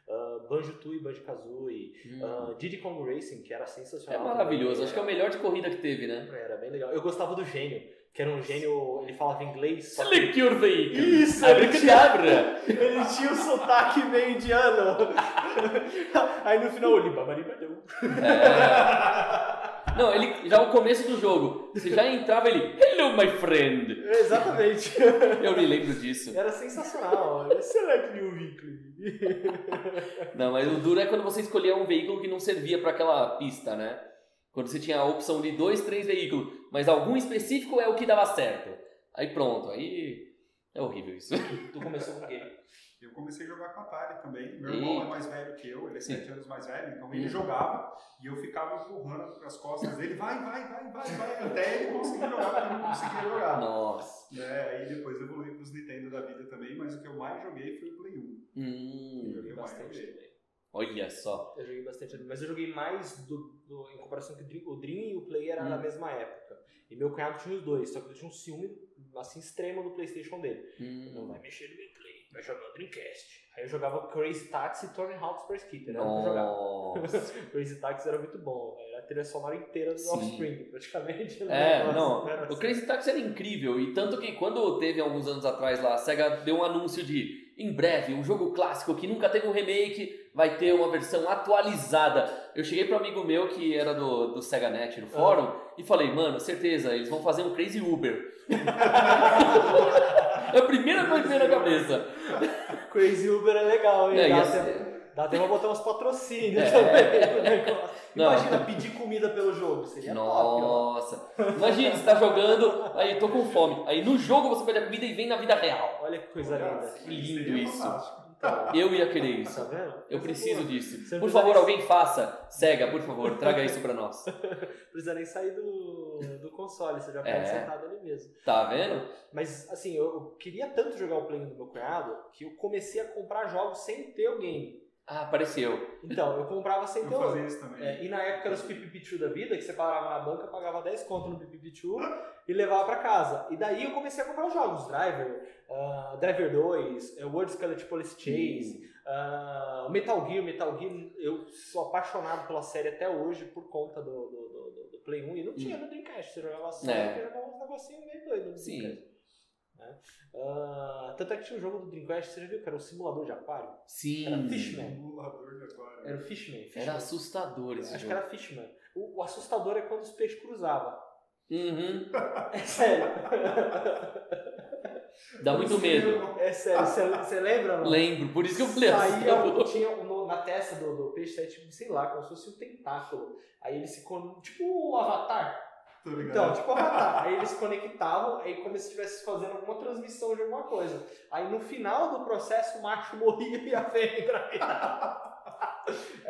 uh, Banjo-Tooie, Banjo-Kazooie, Hum. uh, Diddy Kong Racing, que era É sensacional. maravilhoso. também. Acho que é o melhor de corrida que teve, né? Era bem legal. Eu gostava do gênio, que era um gênio, ele falava inglês, só que vehicle. Isso, ele Abracadabra. ele tinha um sotaque meio indiano. Aí no final ele babaribadão. É. Não, ele já o começo do jogo. Você já entrava ele, hello my friend. Exatamente. Eu me lembro disso. Era sensacional. Select new vehicle. Não, mas o duro é quando você escolhia um veículo que não servia para aquela pista, né? Quando você tinha a opção de dois, três veículos, mas algum específico é o que dava certo. Aí pronto, aí é horrível isso. Tu começou com o quê? Eu comecei a jogar com Atari também. Meu irmão é mais velho que eu, ele é. 7 anos mais velho, então ele Hum. jogava e eu ficava empurrando as costas dele, vai, vai, vai, vai, vai, até ele conseguir jogar, porque eu não conseguia jogar. Nossa. É, aí depois eu evoluí pros Nintendo da vida também, mas o que eu mais joguei foi o Play 1. Hum, Eu joguei mais bastante também. Olha só. Eu joguei bastante, mas eu joguei mais do, do- em comparação com o Dream, o Dream e o Play era na Hum. mesma época. E meu cunhado tinha os dois, só que eu tinha um ciúme assim extremo do PlayStation dele. Não Hum, vai mexer no meu Play, vai jogar o Dreamcast. Aí eu jogava Crazy Taxi e Tony Hawk's Pro Skater, era o que eu jogava. Crazy Taxi era muito bom, era a trilha sonora inteira do Sim. Offspring, praticamente. É, Nossa, não. era O assim. Crazy Taxi era incrível. E tanto que quando teve alguns anos atrás lá, a SEGA deu um anúncio de em breve, um jogo clássico que nunca teve um remake, vai ter uma versão atualizada. Eu cheguei para um amigo meu que era do, do Sega Net no fórum e falei, mano, certeza, eles vão fazer um Crazy Uber. é a primeira coisa que veio na cabeça. Crazy Uber é legal, hein? É, dá, até, ser- dá até pra botar uns patrocínios É. também. Não. Imagina pedir comida pelo jogo, seria top. Nossa. Imagina, você tá jogando, aí tô com fome. Aí no jogo você pede a comida e vem na vida real. Olha que coisa linda. Que lindo isso. fantástico. Eu ia querer isso. Eu Coisa preciso disso. Por favor, alguém faça. Cega, por favor, traga isso pra nós. precisa nem sair do, do console, você já É. pode sentado ali mesmo. Tá vendo? Mas, assim, eu, queria tanto jogar o Play 1 do meu cunhado que eu comecei a comprar jogos sem ter o game. Ah, apareceu. Então, eu comprava sem ter fazia isso também. É, e na época eram os PPP2 da vida, que você parava na banca, pagava 10 conto no PPP2 e levava pra casa. E daí eu comecei a comprar os jogos, Driver, ah, Driver 2, eh, World Skeleton Police Chase, ah, Metal Gear, Metal Gear, eu sou apaixonado pela série até hoje por conta do, do, do- do Play 1 e não tinha no Dreamcast, você jogava só, É. você jogava uns negocinhos meio doidos no Sim. Né? Ah, tanto é que tinha um jogo do Dreamcast, você já viu que era um simulador de aquário? Sim. Era Fishman. Simulador de aquário. Era o Fishman. Fishman. Era assustador esse Acho que jogo. era Fishman. O, o assustador é quando os peixes cruzavam. Uhum. É sério. Dá muito medo. É sério. Você lembra, não? Lembro, por isso que eu falei Saía, tinha um no- na testa do, do peixe, saía, tipo, sei lá, como se fosse um tentáculo. Aí eles se. Tipo o Avatar. Então, tipo Avatar. Aí eles se conectavam, aí como se estivesse fazendo alguma transmissão de alguma coisa. Aí no final do processo o macho morria e a fêmea engravidava.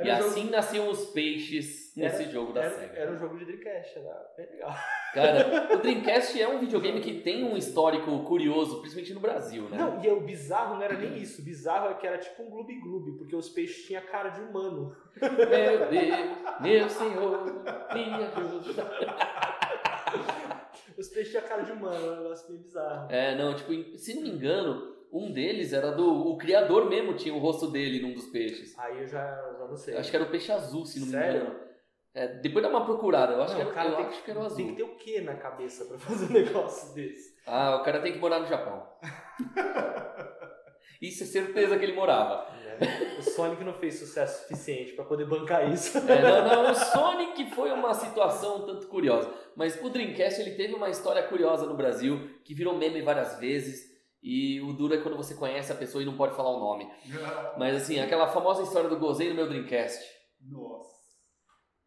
E jogo- assim nasciam os peixes nesse Era- jogo da era, SEGA. Era um jogo de Dreamcast, era bem legal. Cara, o Dreamcast é um videogame que tem um histórico curioso, principalmente no Brasil, né? Não, e o bizarro não era nem isso. O bizarro é que era tipo um Gloob Gloob, porque os peixes tinham cara de humano. Meu Deus, meu senhor, me ajuda. Os peixes tinham cara de humano, é um negócio meio bizarro. É, não, tipo, se não me engano, um deles era do. O criador mesmo tinha o rosto dele num dos peixes. Aí eu já, já não sei. Eu acho que era o peixe azul, se não Sério? me engano. É, depois dá uma procurada, eu acho Não, que era, o cara eu tem, acho que era o azul. tem que ter o que na cabeça pra fazer um negócio desse? Ah, o cara tem que morar no Japão. Isso é certeza que ele morava. né? O Sonic não fez sucesso suficiente pra poder bancar isso. É, não, não, o Sonic foi uma situação um tanto curiosa. Mas o Dreamcast ele teve uma história curiosa no Brasil, que virou meme várias vezes. E o duro é quando você conhece a pessoa e não pode falar o nome. Mas assim, aquela famosa história do gozei no meu Dreamcast. Nossa.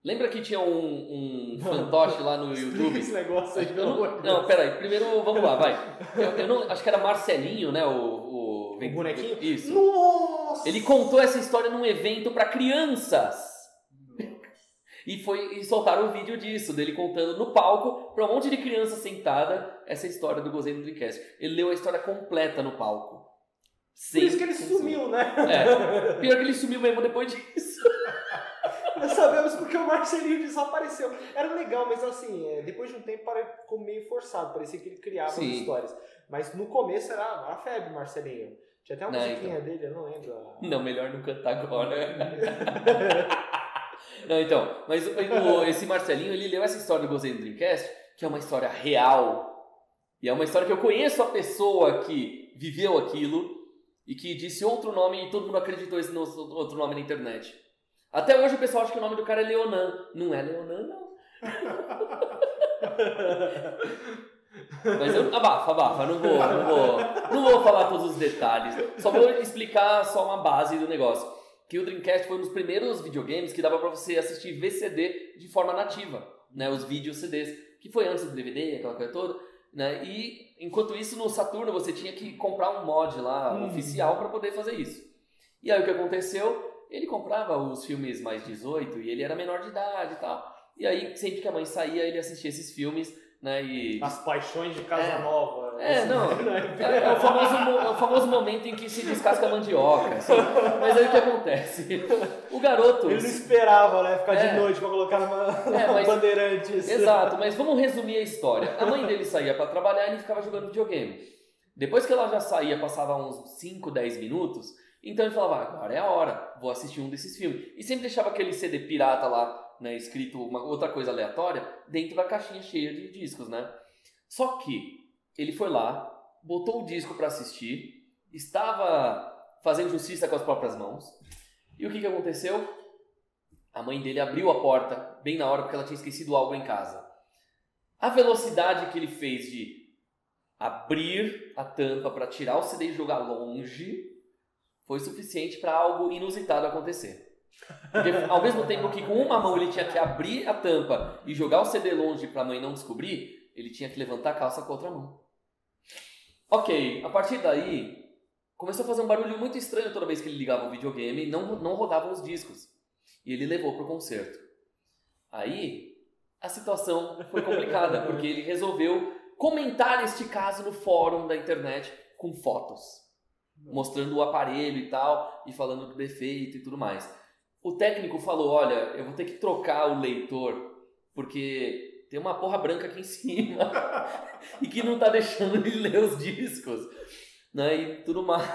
Lembra que tinha um, um fantoche lá no YouTube? esse negócio aí, Eu pelo não, não, peraí, primeiro vamos lá, vai. Eu, eu não, acho que era Marcelinho, né? O, o, O bonequinho? Isso. Nossa! Ele contou essa história num evento para crianças. E foi e soltaram um vídeo disso, dele contando no palco pra um monte de criança sentada essa história do Gozeiro do Dreamcast. Ele leu a história completa no palco. Por isso que ele censura. sumiu, né? É. Pior que ele sumiu mesmo depois disso. Nós sabemos porque o Marcelinho desapareceu. Era legal, mas assim, é, depois de um tempo ficou meio forçado. Parecia que ele criava Sim. as histórias. Mas no começo era a febre, Marcelinho. Tinha até uma Não, musiquinha dele, eu não lembro. Não, melhor não cantar agora. Não, então, mas o- esse Marcelinho, ele leu essa história do Gozeiro do Dreamcast, que é uma história real. E é uma história que eu conheço a pessoa que viveu aquilo e que disse outro nome e todo mundo acreditou esse outro nome na internet. Até hoje o pessoal acha que o nome do cara é Leonan. Não é Leonan, não. Mas eu, abafa, abafa, não vou, não vou, não vou falar todos os detalhes. Só vou explicar só uma base do negócio. Que o Dreamcast foi um dos primeiros videogames que dava pra você assistir VCD de forma nativa, né? Os vídeos CDs, que foi antes do DVD, aquela coisa toda, né? E enquanto isso no Saturno você tinha que comprar um mod lá Uhum. oficial pra poder fazer isso. E aí o que aconteceu? Ele comprava os filmes mais 18 e ele era menor de idade e tal. E aí sempre que a mãe saía ele assistia esses filmes, né? E As paixões de Casa É. Nova. É, Esse- não. É, é o famoso, mo- é o famoso momento em que se descasca a mandioca. assim. Mas aí o que acontece? O garoto. Ele não esperava, né? Ficar É. de noite pra colocar numa É, mas- bandeirantes. Exato, mas vamos resumir a história. A mãe dele saía pra trabalhar e ele ficava jogando videogame. Depois que ela já saía, passava uns 5, 10 minutos, então ele falava, "Ah, agora é a hora, vou assistir um desses filmes. E sempre deixava aquele CD pirata lá, né, escrito uma outra coisa aleatória, dentro da caixinha cheia de discos, né? Só que ele foi lá, botou o disco pra assistir, estava fazendo justiça com as próprias mãos. E o que, que aconteceu? A mãe dele abriu a porta bem na hora porque ela tinha esquecido algo em casa. A velocidade que ele fez de abrir a tampa para tirar o CD e jogar longe foi suficiente para algo inusitado acontecer. Porque, ao mesmo tempo que com uma mão ele tinha que abrir a tampa e jogar o CD longe para a mãe não descobrir, ele tinha que levantar a calça com a outra mão. Ok, a partir daí começou a fazer um barulho muito estranho toda vez que ele ligava o videogame e não, não rodavam os discos. E ele levou para o concerto. Aí a situação foi complicada, porque ele resolveu comentar este caso no fórum da internet com fotos, mostrando o aparelho e tal, e falando do defeito e tudo mais. O técnico falou: Olha, eu vou ter que trocar o leitor, porque tem uma porra branca aqui em cima e que não tá deixando ele ler os discos, né? E tudo mais.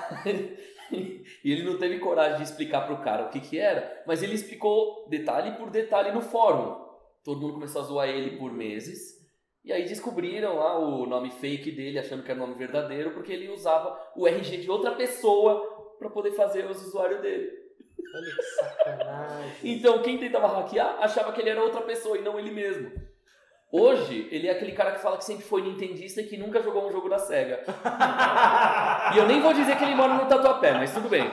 E ele não teve coragem de explicar pro cara o que que era, mas ele explicou detalhe por detalhe no fórum. Todo mundo começou a zoar ele por meses. E aí descobriram lá o nome fake dele, achando que era o nome verdadeiro, porque ele usava o RG de outra pessoa para poder fazer os usuários dele. Olha que sacanagem. Então quem tentava hackear achava que ele era outra pessoa e não ele mesmo. Hoje, ele é aquele cara que fala que sempre foi nintendista e que nunca jogou um jogo da SEGA. E eu nem vou dizer que ele mora no Tatuapé, mas tudo bem.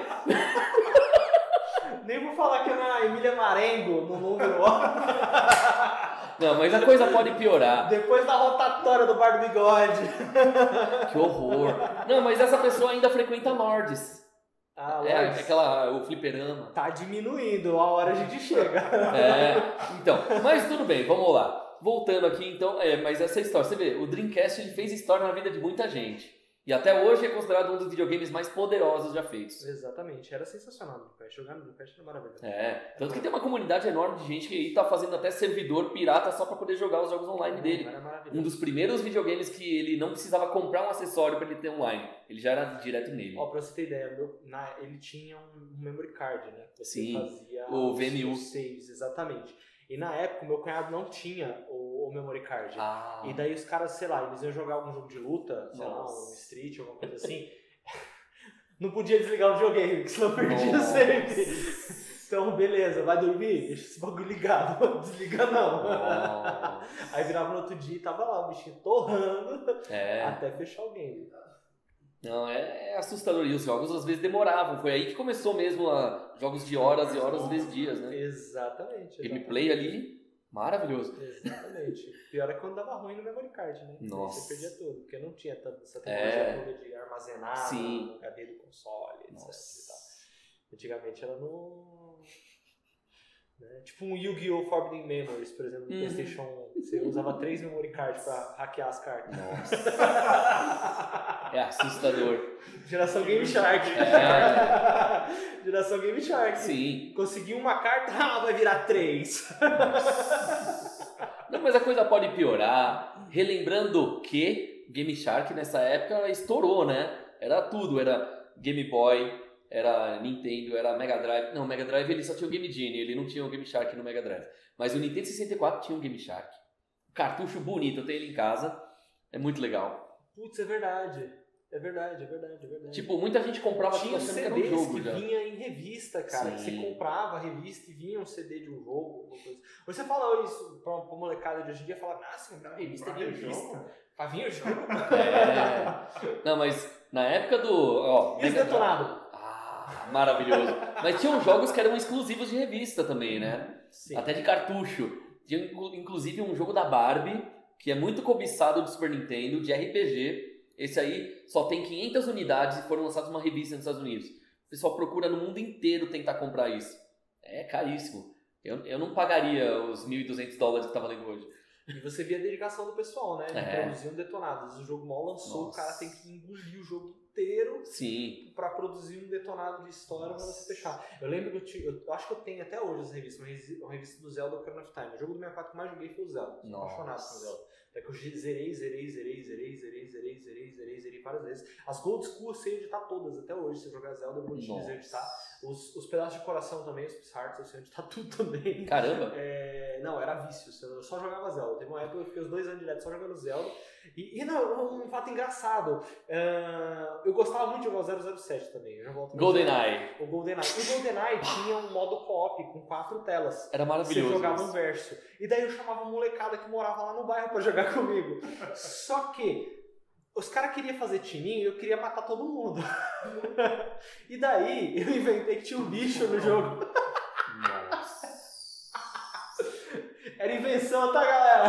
Nem vou falar que é na Emília Marengo, no número 1. Não, mas a coisa pode piorar. Depois da rotatória do Bar do Bigode. Que horror. Não, mas essa pessoa ainda frequenta Lords. Ah, É, Lords. aquela, o fliperama. Tá diminuindo, a hora a gente chega. É, então, mas tudo bem, vamos lá. Voltando aqui, então, é, mas essa história, você vê, o Dreamcast ele fez história na vida de muita gente. E até hoje é considerado um dos videogames mais poderosos já feitos. Exatamente, era sensacional no Dreamcast. Jogar no Dreamcast era maravilhoso. É, tanto que tem uma comunidade enorme de gente que aí tá fazendo até servidor pirata só pra poder jogar os jogos online dele. Era maravilhoso. Um dos primeiros videogames que ele não precisava comprar um acessório pra ele ter online. Ele já era direto nele. Ó, pra você ter ideia, meu- na- ele tinha um memory card, né? Você Sim, fazia o VMU. os saves, exatamente. E na época, o meu cunhado não tinha o, o memory card. Ah, E daí os caras, sei lá, eles iam jogar algum jogo de luta, sei lá, um Nossa. Street, alguma coisa assim. não podia desligar o videogame, porque senão perdia Nossa. sempre. Então, beleza, vai dormir? Deixa esse bagulho ligado. Desliga não. Nossa. Aí virava no outro dia e tava lá o bichinho torrando é. até fechar o game. Não, é, é assustador. E os jogos às vezes demoravam. Foi aí que começou mesmo a jogos de horas e horas, às vezes dias, né? Exatamente. exatamente. Gameplay ali, maravilhoso. Exatamente. Pior é quando dava ruim no memory card, né? Nossa. Você perdia tudo, porque não tinha tanta essa tecnologia É. toda de armazenar Sim. no HD do console, etc. Antigamente era no. Né? Tipo um Yu-Gi-Oh! Forbidden Memories, por exemplo, no Uhum. PlayStation 1. Você usava três memory cards pra hackear as cartas. Nossa, é assustador. Geração Game Shark. É. Geração Game Shark. Sim. Consegui uma carta, ah, vai virar três. Não, mas a coisa pode piorar. Relembrando que Game Shark nessa época estourou, né? Era tudo, era Game Boy, era Nintendo, era Mega Drive. Não, Mega Drive ele só tinha o Game Genie, ele não tinha o Game Shark no Mega Drive. Mas o Nintendo 64 tinha um Game Shark. Cartucho bonito, eu tenho ele em casa. É muito legal. Putz, é verdade. É verdade, é verdade, é verdade. Tipo, muita gente comprava Tinha achando que era um jogo que já. vinha em revista, cara. Que você comprava a revista e vinha um CD de um jogo, alguma coisa. Você fala isso pra, pra molecada de hoje em dia, fala, nossa, comprava revista, vinha o revista. Pra vir o jogo. É. Não, mas na época do. Ó, E os detonados? Maravilhoso. Mas tinham jogos que eram exclusivos de revista também, né? Sim. Até de cartucho. Tinha inclu- inclusive um jogo da Barbie, que é muito cobiçado do Super Nintendo, de RPG. Esse aí só tem 500 unidades e foram lançados numa revista nos Estados Unidos. O pessoal procura no mundo inteiro tentar comprar isso. É caríssimo. Eu, eu não pagaria os 1.200 dólares que tá valendo hoje. E você via a dedicação do pessoal, né? De É. produzir um detonado. O jogo mal lançou, Nossa. o cara tem que engolir o jogo inteiro Sim. pra produzir um detonado de história pra você fechar. Eu lembro que eu, tinha, eu acho que eu tenho até hoje essa revista, uma revista, do Zelda Ocarina of Time. O jogo do 64 que mais joguei foi o Zelda. Nossa. apaixonado com o Zelda. Até que eu zerei, zerei, zerei, zerei, zerei, zerei, zerei, zerei, zerei várias vezes. As Gold School eu sei editar todas até hoje. Se eu jogar Zelda, eu vou te Nossa. editar. Os, os pedaços de coração também, os Peace Hearts, eu sei editar tudo também. Caramba. É, não, era vício. Eu só jogava Zelda. Teve uma época que eu fiquei uns dois anos direto só jogando Zelda. E, e não, um fato engraçado. ah, eu gostava muito de jogar o 007 também. Eu já volto GoldenEye. o GoldenEye. O GoldenEye tinha um modo co-op com quatro telas. Era Você maravilhoso. jogava um verso. E daí eu chamava uma molecada que morava lá no bairro pra jogar comigo. Só que os caras queriam fazer tininho e eu queria matar todo mundo. e daí eu inventei que tinha um bicho no jogo. Era invenção, tá, galera?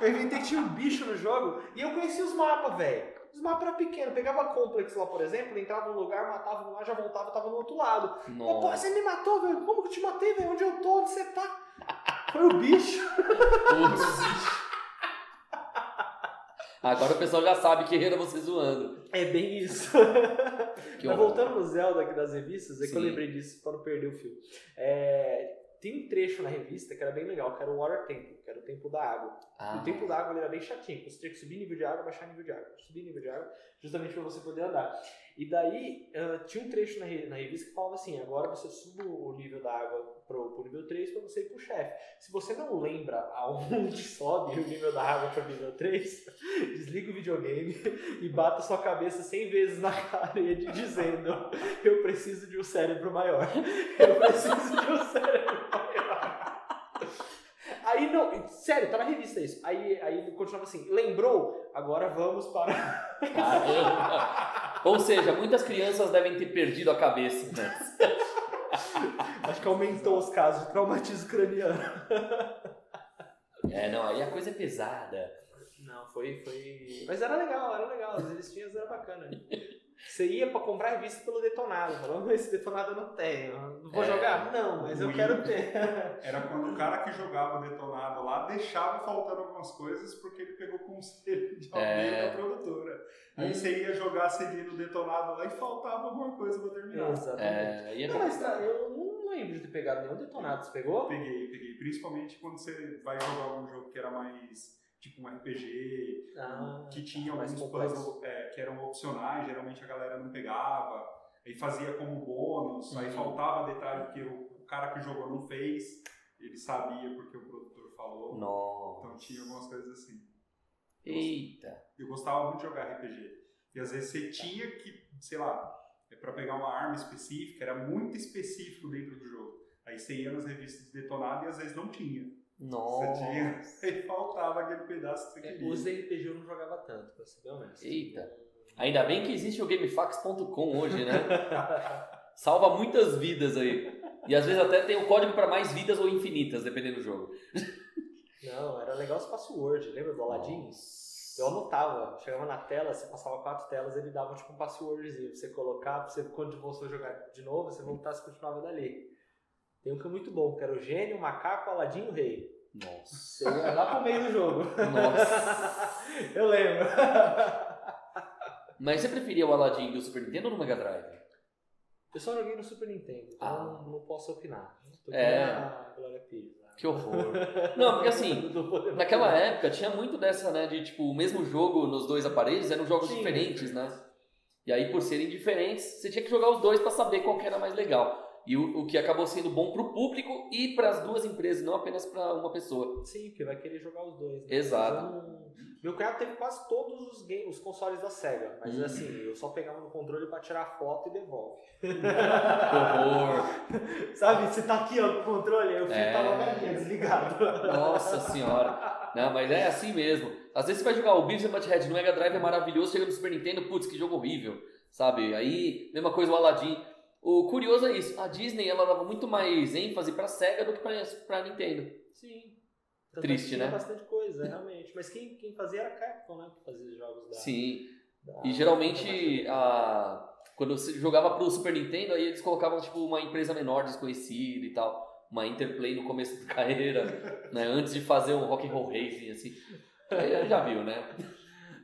Eu inventei que tinha um bicho no jogo e eu conhecia os mapas, velho. Os mapas eram pequenos. Pegava Complex lá, por exemplo, entrava num lugar, matava um lá, já voltava, tava no outro lado. Pô, pô, você me matou, velho? Como que eu te matei, velho? Onde eu tô? Onde você tá? Foi o bicho. Putz. Agora o pessoal já sabe que era você zoando. É bem isso. Mas voltando no Zelda aqui das revistas, é que eu Sim. lembrei disso para não perder o fio. É, tem um trecho na revista que era bem legal, que era o Water Temple, que era o tempo da água. Ah, O tempo da água era bem chatinho, você tinha que subir nível de água, baixar nível de água, subir nível de água, justamente para você poder andar. E daí ah, tinha um trecho na, na revista que falava assim: agora você suba o nível da água pro, nível 3 para você ir pro chefe. Se você não lembra aonde sobe o nível da água pro nível 3, desliga o videogame e bata sua cabeça 100 vezes na parede dizendo: Eu preciso de um cérebro maior. Eu preciso de um cérebro maior. Aí não, sério, tá na revista isso. Aí, aí continuava assim: lembrou? Agora vamos para. Ou seja, muitas crianças devem ter perdido a cabeça. Né? Acho que aumentou os casos de traumatismo craniano. É, não, aí a coisa é pesada. Não, foi, foi. Mas era legal, era legal. As revistinhas era bacana. Você ia pra comprar revista pelo detonado. Falando, esse detonado eu não tenho. Não vou É. jogar? Não, mas eu quero ter. Era quando o cara que jogava o detonado lá deixava faltando algumas coisas porque ele pegou conselho de alguém É. da produtora. Aí Hum. você ia jogar seguindo o detonado lá e faltava alguma coisa pra terminar. Exatamente. É, é Não, mas tá, eu não lembro de ter pegado nenhum detonado. Você pegou? Peguei, peguei. Principalmente quando você vai jogar algum jogo que era mais tipo um RPG, Ah, que tinha mais alguns puzzles é, que eram opcionais, geralmente a galera não pegava, aí fazia como bônus, aí Uhum. faltava detalhe que o, o cara que jogou não fez, ele sabia porque o produtor falou. Então Nossa. tinha algumas coisas assim. Eita. Eu gostava muito de jogar RPG. E às vezes você tinha que, sei lá, é para pegar uma arma específica, era muito específico dentro do jogo. Aí você ia nas revistas de detonado e às vezes não tinha. Você Nossa. tinha, aí faltava aquele pedaço que você É, queria. os RPG eu não jogava tanto, pra ser bem honesto. Eita. Ainda bem que existe o GameFAQs.com hoje, né? Salva muitas vidas aí. E às vezes até tem o código para mais vidas ou infinitas, dependendo do jogo. Não, era legal os password. Lembra do Aladdin? Eu anotava, chegava na tela, você passava quatro telas, ele dava tipo um passwordzinho pra você colocar, pra você, quando você jogar de novo, você voltasse e continuava dali. Tem um que é muito bom, que era o gênio, o macaco, o Aladim e o rei. Nossa. Você ia lá pro meio do jogo. Nossa. Eu lembro. Mas você preferia o Aladdin do Super Nintendo ou do Mega Drive? Eu só joguei no Super Nintendo, então Ah. não, posso opinar. Tô É. Glória Pires. né? Que horror. Não, porque assim, naquela época tinha muito dessa, né, de tipo, o mesmo jogo nos dois aparelhos eram jogos Sim, diferentes, né? E aí, por serem diferentes, você tinha que jogar os dois pra saber qual que era mais legal. E o, o que acabou sendo bom pro público e para as duas empresas, não apenas pra uma pessoa. Sim, porque vai querer jogar os dois. Né? Exato. Eu não- Meu cunhado teve quase todos os, game, os consoles da SEGA, mas Hum. assim, eu só pegava no controle pra tirar foto e devolve. Que horror. Sabe, você tá aqui ó, com o controle, o fio É. tava desligado. Nossa senhora. Não, mas é assim mesmo. Às vezes você vai jogar o Beavis and Butthead no Mega Drive, é maravilhoso, chega no Super Nintendo, putz, que jogo horrível, sabe? Aí, mesma coisa o Aladdin. O curioso é isso, a Disney, ela dava muito mais ênfase pra SEGA do que pra, pra Nintendo. Sim. Tanto Triste, é tinha né? bastante coisa, realmente. Mas quem, quem fazia era a Capcom, né? Que fazia os jogos da. Sim. da- E geralmente, a... quando você jogava pro Super Nintendo, aí eles colocavam, tipo, uma empresa menor, desconhecida e tal. Uma Interplay no começo da carreira, né? Antes de fazer um Rock and Roll Racing, assim. Aí já viu, né?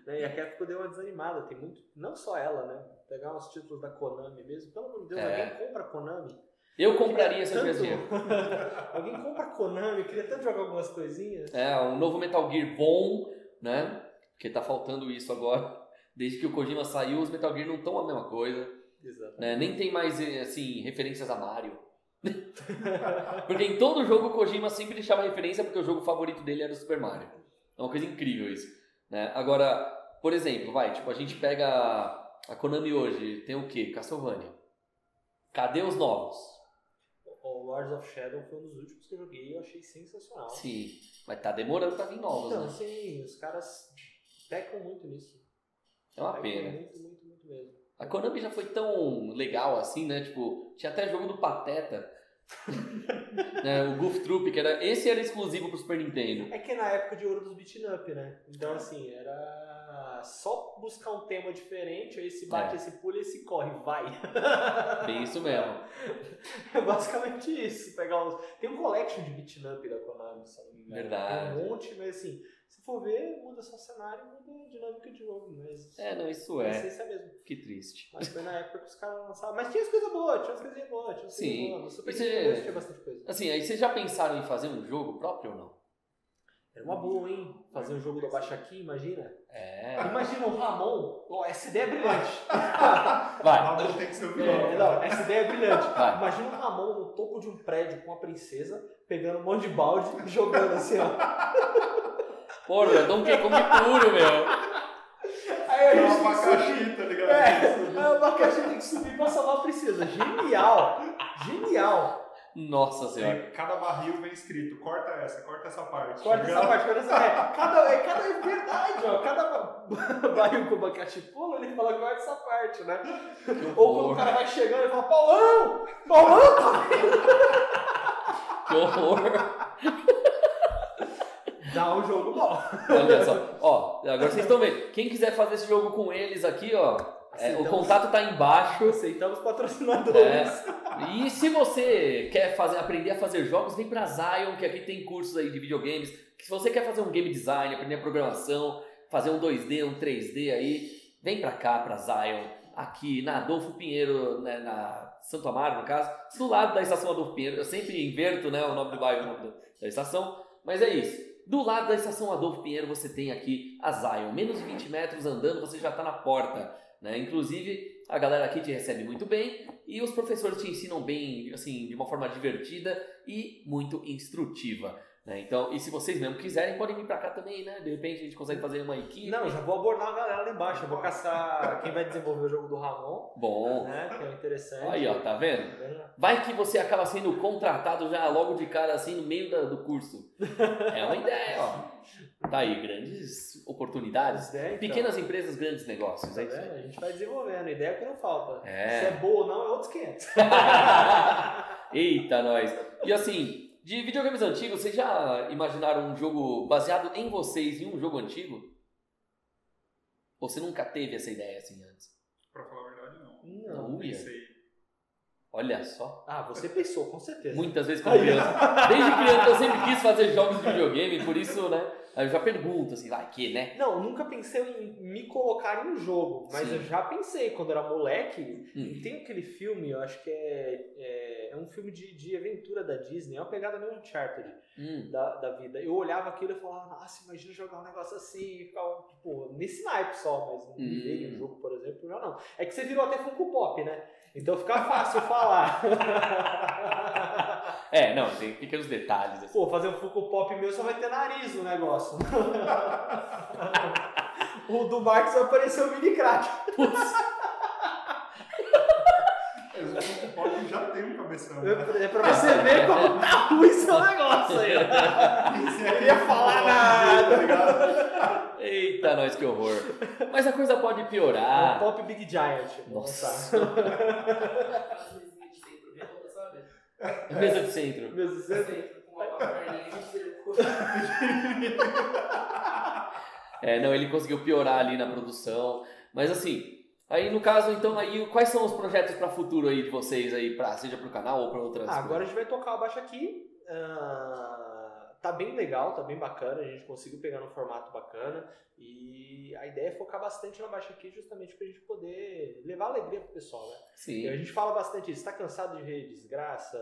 Né, E a Capcom deu uma desanimada. Tem muito. Não só ela, né? Pegar uns títulos da Konami mesmo. Pelo amor de Deus, É. alguém compra a Konami? Eu compraria eu Tanto-. Alguém compra a Konami, queria tanto jogar algumas coisinhas. É, um novo Metal Gear bom, né? Porque tá faltando isso agora. Desde que o Kojima saiu, os Metal Gear não estão a mesma coisa. Exato. Né? Nem tem mais, eh, assim, referências a Mario. porque em todo jogo o Kojima sempre deixava referência porque o jogo favorito dele era o Super Mario. É uma coisa incrível isso. Né? Agora, por exemplo, vai, tipo, a gente pega a- Konami hoje, tem o quê? Castlevania. Cadê os novos? O Lords of Shadow foi um dos últimos que eu joguei e eu achei sensacional. Sim, mas tá demorando pra vir novos, Então, né? sim, os caras pecam muito nisso. É uma Pecam pena. Muito, muito, muito mesmo. A Konami já foi tão legal assim, né? Tipo, tinha até jogo do Pateta. né? O Goof Troop, que era. Esse era exclusivo pro Super Nintendo. É que é na época de ouro dos beat'em up, né? Então, assim, era só buscar um tema diferente, aí esse bate, É. esse pula, esse corre, vai. Bem isso mesmo. É basicamente isso. Pegar uns... Tem um collection de beat'em up da Konami, se engano. Verdade. Tem um monte, mas assim, se for ver, muda só o cenário, muda a dinâmica de jogo, mas É, não, isso é. essência é mesmo. Que triste. Mas foi na época que os caras lançavam. Mas tinha as coisas boas, tinha as coisinhas boas, tinha as Sim. coisas boas. Super você- dois tinha bastante coisa. Assim, aí vocês já pensaram em fazer um jogo próprio ou não? Era uma boa, hein? Fazer um jogo do Abaixaqui, imagina. É. Imagina o Ramon. Ó, essa ideia é brilhante. Vai. Ramon tem que ser o vilão. É, não, essa ideia é brilhante. Vai. Imagina o Ramon no topo de um prédio com uma princesa, pegando um monte de balde e jogando assim, ó. Dou um que come puro, meu. Aí É a gente uma tem que subir. abacaxi, tá ligado? É, aí o abacaxi tem que subir pra salvar a princesa. Genial! Genial! Nossa senhora. Cada barril vem escrito, corta essa, corta essa parte. Corta essa parte, corta essa é, cada, é, cada, é verdade, ó. Cada ba- barril o abacaxi pula, ele fala corta essa parte, né? Ou quando o cara vai chegando, ele fala, Paulão! Paulão, tá Que horror. Dá um jogo bom. Olha só. Ó, Agora vocês estão vendo. Quem quiser fazer esse jogo com eles aqui, ó, é, o contato tá embaixo. Aceitamos patrocinadores. É. E se você quer fazer, aprender a fazer jogos, vem pra Zion, que aqui tem cursos aí de videogames. Se você quer fazer um game design, aprender programação, fazer um 2D, um 3D aí, vem pra cá, pra Zion, aqui na Adolfo Pinheiro, né, na Santo Amaro, no caso, do lado da estação Adolfo Pinheiro. Eu sempre inverto né, o nome do bairro, o nome da- da estação, mas é isso. Do lado da estação Adolfo Pinheiro você tem aqui a Zion. Menos de 20 metros andando, você já está na porta. Né? Inclusive, a galera aqui te recebe muito bem e os professores te ensinam bem, assim, de uma forma divertida e muito instrutiva. Né? Então, e se vocês mesmo quiserem, podem vir pra cá também, né? De repente a gente consegue fazer uma equipe. Não, já vou abordar a galera lá embaixo. Eu vou caçar quem vai desenvolver o jogo do Ramon, Bom. né? Que é interessante. Aí, ó, tá vendo? Vai que você acaba sendo contratado já logo de cara, assim, no meio da- do curso. É uma ideia, ó. Tá aí, grandes oportunidades. Então. Pequenas empresas, grandes negócios. Tá É isso aí. A gente vai desenvolvendo. Ideia que não falta. É. Se é boa ou não, é outros 500. Eita, nós. E assim, de videogames antigos, vocês já imaginaram um jogo baseado em vocês em um jogo antigo? Ou você nunca teve essa ideia assim antes? Pra falar a verdade, não. Não. Não. Pensei. Olha só. Ah, você pensou, com certeza. Muitas vezes como criança. Desde criança eu sempre quis fazer jogos de videogame, por isso, né? Aí eu já pergunto assim, vai que, né? Não, nunca pensei em me colocar em um jogo, mas Sim. eu já pensei quando era moleque. Hum. Tem aquele filme, eu acho que é, é, é um filme de, de aventura da Disney, é uma pegada meio Uncharted Hum. da, da vida. Eu olhava aquilo e falava, nossa, imagina jogar um negócio assim, e ficava, tipo, nesse naipe só, mas não Hum. veio um jogo, por exemplo, já não. É que você virou até Funko Pop, né? Então fica fácil falar. É, não, tem pequenos detalhes. Assim. Pô, fazer um Funko Pop meu só vai ter nariz no negócio. o do Marcos vai parecer o mini crack. Mas o Funko Pop já tem um cabeção. Né? É pra você ver como tá ruim seu negócio aí. Não ia falar nada. Tá ligado? Eita, nós que horror. Mas a coisa pode É um piorar. Pop Big Giant. Nossa. Tá. Mesa de centro. Deus do céu. É, não, ele conseguiu piorar ali na produção. Mas assim, aí no caso, então, aí quais são os projetos para futuro aí de vocês aí, pra, seja pro canal ou para outras Ah, agora a gente vai tocar abaixo aqui. Ah, tá bem legal, tá bem bacana. A gente conseguiu pegar num formato bacana. E a ideia é focar bastante na baixa aqui, justamente pra gente poder levar alegria pro pessoal, né? E Sim. a gente fala bastante isso. Tá cansado de ver desgraça,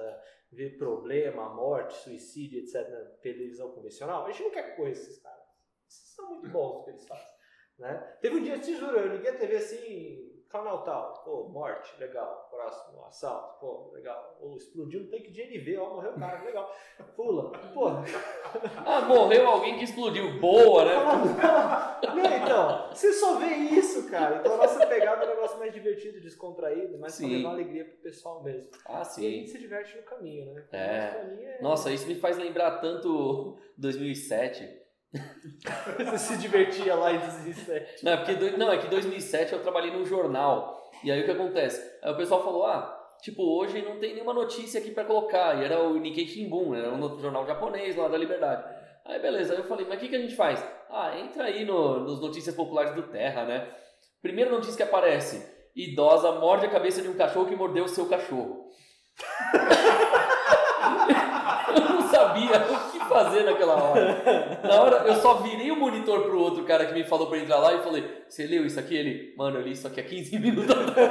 ver problema, morte, suicídio, etc. na televisão convencional? A gente não quer correr esses caras. Esses são muito bons no que eles fazem. Né? Teve um dia, te juro, eu liguei a TV assim, canal tal, pô, morte, legal. Próximo, assalto, pô, legal. Ou explodiu um tanque de NV, ó, morreu o cara, legal. Pula, pô. Ah, morreu alguém que explodiu. Boa, né? Não, então, você só vê isso, cara. Então a nossa pegada é um negócio mais divertido, descontraído, pra Sim. levar alegria pro pessoal mesmo. Ah, E a sim. gente se diverte no caminho, né? É. Mas pra é- Nossa, isso me faz lembrar tanto 2007. Você se divertia lá em 2007. Não, é porque, não, é que em 2007 eu trabalhei num jornal. E aí o que acontece? Aí o pessoal falou, ah, tipo, hoje não tem nenhuma notícia aqui pra colocar. E era o Nikkei Shimbun, era um jornal japonês lá da Liberdade. Aí beleza, aí eu falei, mas o que, que a gente faz? Ah, entra aí no, nos Notícias Populares do Terra, né? Primeira notícia que aparece, idosa morde a cabeça de um cachorro que mordeu o seu cachorro. eu não sabia o que fazer naquela hora. Na hora, eu só virei o monitor pro outro cara que me falou pra entrar lá e falei, você leu isso aqui? Ele, mano, eu li isso aqui há 15 minutos atrás.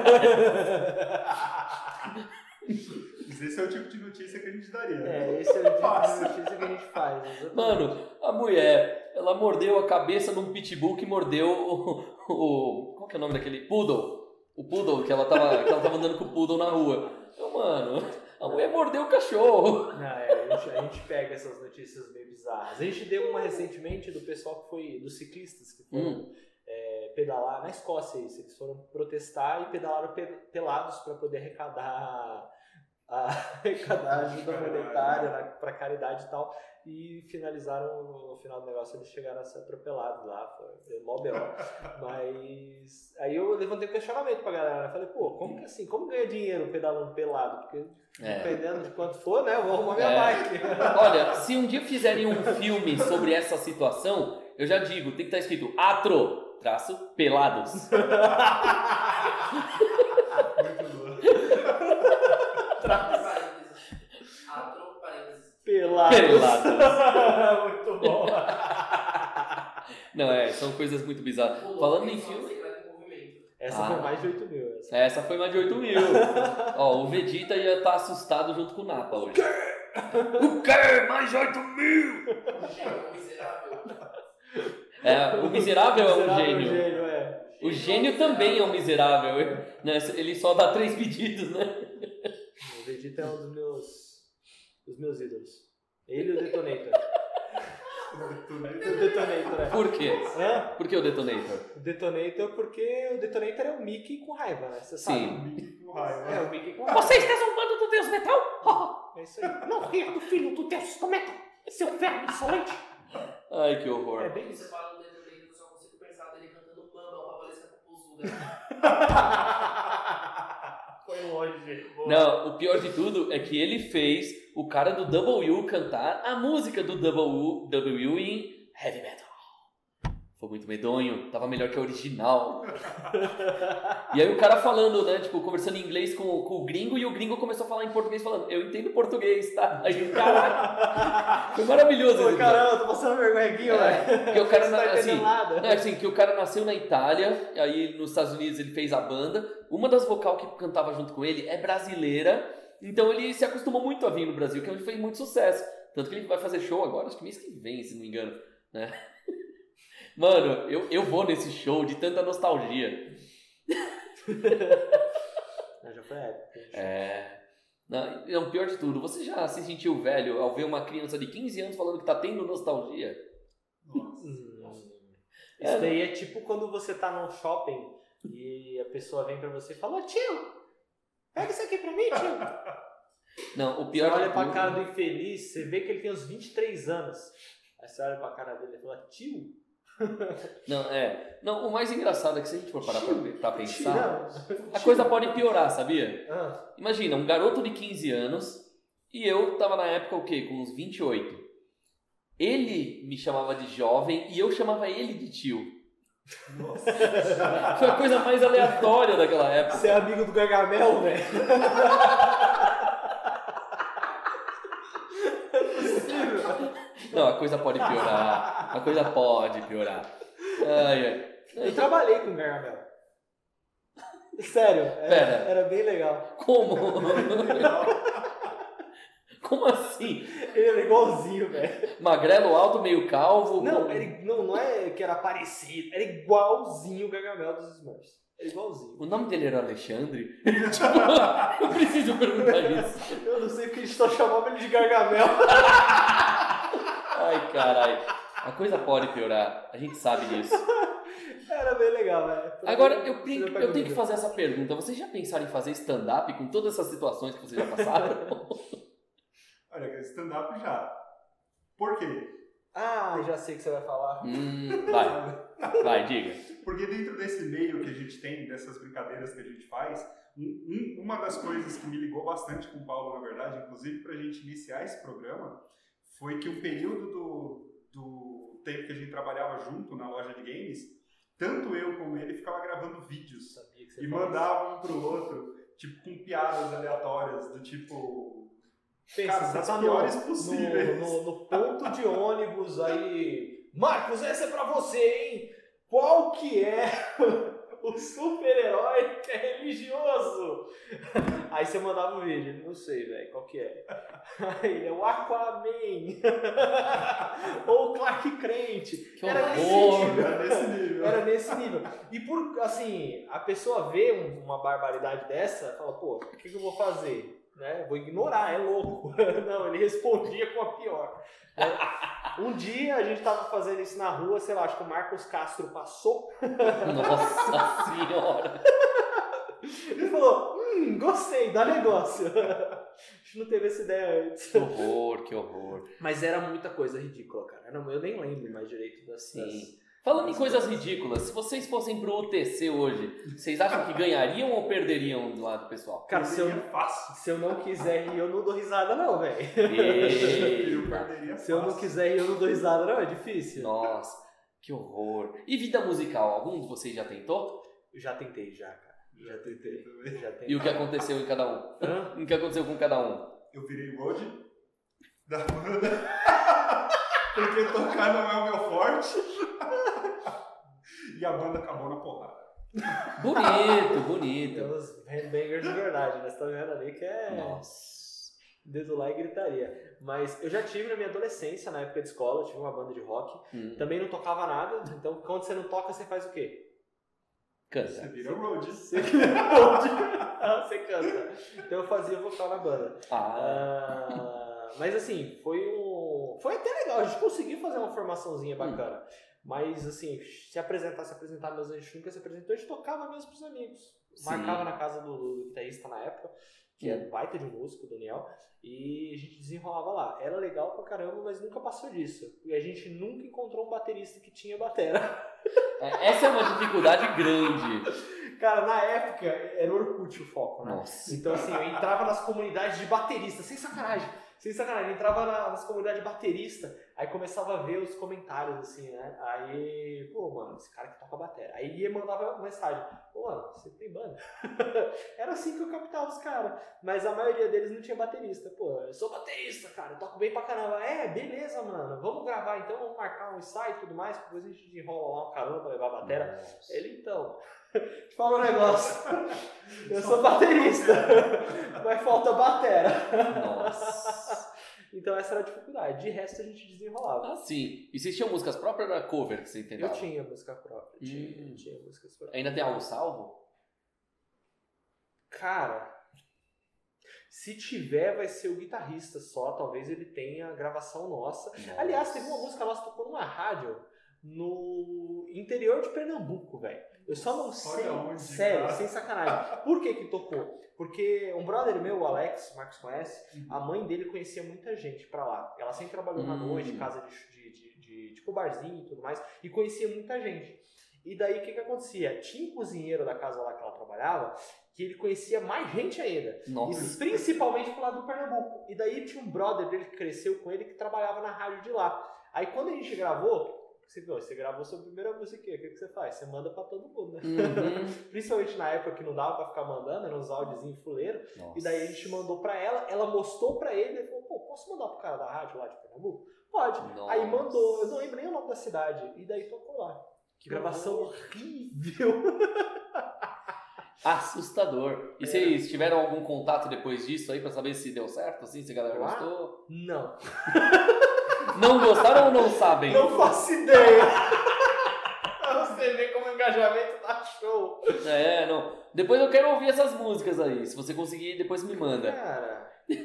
Mas esse é o tipo de notícia que a gente daria. né? É, esse é o tipo de notícia que a gente faz. exatamente. Mano, a mulher, ela mordeu a cabeça num pitbull que mordeu o, o- Qual que é o nome daquele? Poodle. O poodle, que ela tava, que ela tava andando com o poodle na rua. Eu, mano, a mulher mordeu o cachorro. Não, é, a, gente, a gente pega essas notícias meio bizarras. A gente deu uma recentemente do pessoal que foi, dos ciclistas que foram Hum. é, pedalar na Escócia, isso. Eles foram protestar e pedalaram pe- pelados para poder arrecadar a, arrecadar ajuda monetária pra caridade e tal. E finalizaram, no, final do negócio, eles chegaram a ser atropelados lá, foi mó B.O. Mas aí eu levantei um questionamento pra galera, né? Falei, pô, como que assim, como ganha dinheiro pedalando pelado? Porque É. dependendo de quanto for, né, eu vou arrumar minha É. bike. Olha, se um dia fizerem um filme sobre essa situação, eu já digo, tem que estar escrito atro, traço, pelados. Muito bom. Parênteses. Atro, Pelados. Pelados. Muito bom. Não, é, são coisas muito bizarras. Falando em filme. Essa Ah. foi mais de 8 mil. Essa. essa foi mais de 8 mil. Ó, o Vegeta ia estar assustado junto com o Napa hoje. O quê? Mais de 8 mil? O gênio miserável. É, o miserável é um Miserável gênio. gênio, é. O gênio também é um miserável. né? Ele só dá três pedidos, né? O Vegeta é um dos meus, dos meus ídolos. Ele e o Detonator. o Detonator, é. Por quê? Hã? Por que o Detonator? O Detonator porque o Detonator é o Mickey com raiva, né? Você sabe. Sim. Com raiva. É o Mickey com raiva. Você está zombando do Deus Metal? É isso aí. Não ria do filho do Deus do metal, seu verme insolente. Ai, que É horror. bem Você isso. fala no dedo dele, eu só consigo pensar dele cantando bamba, uma valesca popozuda. Foi longe. Boa. Não, o pior de tudo é que ele fez o cara do W cantar a música do W, w em heavy metal. Foi muito medonho, tava melhor que a original. E aí o cara falando, né, tipo, conversando em inglês com, com o gringo e o gringo começou a falar em português falando, eu entendo português, tá? Aí, caralho, foi maravilhoso Pô, caramba, eu tô passando vergonha aqui, É, velho. porque o cara tá na- assim, nada. É assim, que o cara nasceu na Itália, aí nos Estados Unidos ele fez a banda. Uma das vocal que cantava junto com ele é brasileira, então ele se acostumou muito a vir no Brasil, que é onde fez muito sucesso. Tanto que ele vai fazer show agora, acho que mês que vem, se não me engano. Né? Mano, eu, eu vou nesse show de tanta nostalgia. Não, já foi época. É. Não, não, pior de tudo, você já se sentiu velho ao ver uma criança de 15 anos falando que tá tendo nostalgia? Hum. Isso daí é tipo quando você tá num shopping e a pessoa vem pra você e fala, "Ô, tio, pega isso aqui pra mim, tio. Não, o Você pior olha de pra tudo... cara do infeliz, você vê que ele tem uns 23 anos. Aí você olha pra cara dele e fala, tio? Não, é. Não, o mais engraçado é que se a gente for parar pra, pra pensar, Tio, a coisa pode piorar, sabia? Ah, Imagina, um garoto de 15 anos e eu tava na época o quê? Com uns 28. Ele me chamava de jovem e eu chamava ele de tio. Foi a coisa mais aleatória daquela época. você é amigo do Gargamel, velho? Não, a coisa pode piorar. A coisa pode piorar. Ai, ai. Eu trabalhei com o Gargamel. Sério, era, Pera. era bem legal. Como? Como assim? Ele era igualzinho, velho. Magrelo, alto, meio calvo? Não, ele, não, não é que era parecido, era igualzinho o Gargamel dos Smurfs. Era igualzinho. O nome dele era Alexandre? Tipo, eu preciso perguntar isso. Eu não sei porque a gente só chamava ele de Gargamel. Ai, caralho. A coisa pode piorar. A gente sabe disso. Era bem legal, velho. Agora, eu, tenho- eu tenho que fazer essa pergunta. Vocês já pensaram em fazer stand-up com todas essas situações que vocês já passaram? Olha, stand-up já. Por quê? Ah, já sei o que você vai falar. hum, vai. Vai, diga. Porque dentro desse meio que a gente tem, dessas brincadeiras que a gente faz, um- um- uma das coisas que me ligou bastante com o Paulo, na verdade, inclusive para a gente iniciar esse programa, foi que o período do, do tempo que a gente trabalhava junto na loja de games, tanto eu como ele ficava gravando vídeos Sabia que você e mandava um pro outro, tipo, com piadas aleatórias, do tipo. Pensa, Cara, você tá piores no, possíveis. No, no- no ponto de ônibus aí. Marcos, essa é pra você, hein? Qual que é o super-herói que é religioso? Aí você mandava o vídeo, não sei, velho, qual que é? Aí ele é o Aquaman. Ou o Clark Crente. Que Era nesse horror. nível. Era nesse nível. Era nesse nível. E por, assim, a pessoa vê um- uma barbaridade dessa, fala, pô, o que, que eu vou fazer? Né? Vou ignorar, é louco. Não, ele respondia com a pior. né? Um dia a gente tava fazendo isso na rua, sei lá, acho que o Marcos Castro passou. Nossa senhora. Ele falou, hum, gostei, dá negócio. gente não teve essa ideia antes. Que horror, que horror. Mas era muita coisa ridícula, cara. Eu nem lembro mais direito das Sim. Falando em coisas ridículas, se vocês fossem pro UTC hoje, vocês acham que ganhariam ou perderiam do lado pessoal? Cara, se eu, se eu não quiser rir, eu não dou risada, não, velho. Se eu não quiser rir, eu não dou risada, não. É difícil. Nossa, que horror. E vida musical, algum de vocês já tentou? Já tentei, já, cara. Já tentei. também. Já tentei. E o que aconteceu em cada um? Hã? O que aconteceu com cada um? Eu virei road da banda. Porque tocar não é o meu forte. E a banda acabou na porrada. Bonito, Tem bonito. uns handbangers de verdade, né? Você tá vendo ali que é Nossa. dedo lá e gritaria. Mas eu já tive na minha adolescência, na época de escola, eu tive uma banda de rock. Hum, Também não tocava nada, então quando você não toca, você faz o quê? Você canta. vira road. Você, Ah, você canta. Então eu fazia vocal na banda. Ah, Ah, mas assim, foi um. Foi até legal, a gente conseguiu fazer uma formaçãozinha bacana. Mas assim, se apresentar, se apresentar mesmo, a gente nunca se apresentou, a gente tocava mesmo pros amigos. Sim. Marcava na casa do, do guitarrista na época, que é baita de músico, o Daniel, e a gente desenrolava lá. Era legal pra caramba, mas nunca passou disso. E a gente nunca encontrou um baterista que tinha batera. é, essa é uma dificuldade grande. Cara, na época era Orkut o foco, né? Nossa. Então, assim, eu entrava nas comunidades de baterista, sem sacanagem. Sem sacanagem, eu entrava na- nas comunidades de baterista, aí começava a ver os comentários, assim, né? Aí, pô, mano, esse cara que toca bateria. Aí ia mandava mensagem, pô, mano, você tem banda? Era assim que eu captava os caras. Mas a maioria deles não tinha baterista. Pô, eu sou baterista, cara, eu toco bem pra caramba. É, beleza, mano, vamos gravar então, vamos marcar um ensaio e tudo mais, depois a gente desenrola lá um caramba pra levar a bateria. Nossa. Ele então. Te fala um negócio. Eu sou baterista, mas falta batera. Nossa. Então essa era a dificuldade. De resto a gente desenrolava. Ah, sim. E vocês tinham músicas próprias ou era cover que você Eu entendeu? tinha música própria. Tinha, Hum. tinha músicas próprias. Ainda tem algo salvo? Cara, se tiver, vai ser o guitarrista só. Talvez ele tenha a gravação nossa. Aliás, teve uma música nossa tocou numa rádio no interior de Pernambuco, velho. Eu só não sei. onde, sério, cara. sem sacanagem. Por que que tocou? Porque um brother meu, o Alex, o Marcos conhece, a mãe dele conhecia muita gente pra lá. Ela sempre trabalhou na Hum. noite, casa de, de, de, de- tipo barzinho e tudo mais, e conhecia muita gente. E daí o que que acontecia? Tinha um cozinheiro da casa lá que ela trabalhava, que ele conhecia mais gente ainda. Nossa. E principalmente pro lado do Pernambuco. E daí tinha um brother dele que cresceu com ele que trabalhava na rádio de lá. Aí quando a gente gravou, você viu, você gravou sua primeira música, o que, que você faz? Você manda pra todo mundo, né? Uhum. Principalmente na época que não dava pra ficar mandando, eram uns áudiozinhos fuleiro. Nossa. E daí a gente mandou pra ela, ela mostrou pra ele, ele falou, pô, posso mandar pro cara da rádio lá de Pernambuco? Pode. Nossa. Aí mandou, eu não lembro nem o nome da cidade. E daí tocou lá. Que Gravação horrível. Assustador. E É. vocês tiveram algum contato depois disso aí pra saber se deu certo, assim, se a galera Lá? gostou? Não. Não gostaram ou não sabem? Não faço ideia. Pra você ver como o engajamento tá show. É, não. Depois eu quero ouvir essas músicas aí. Se você conseguir, depois me manda. Cara,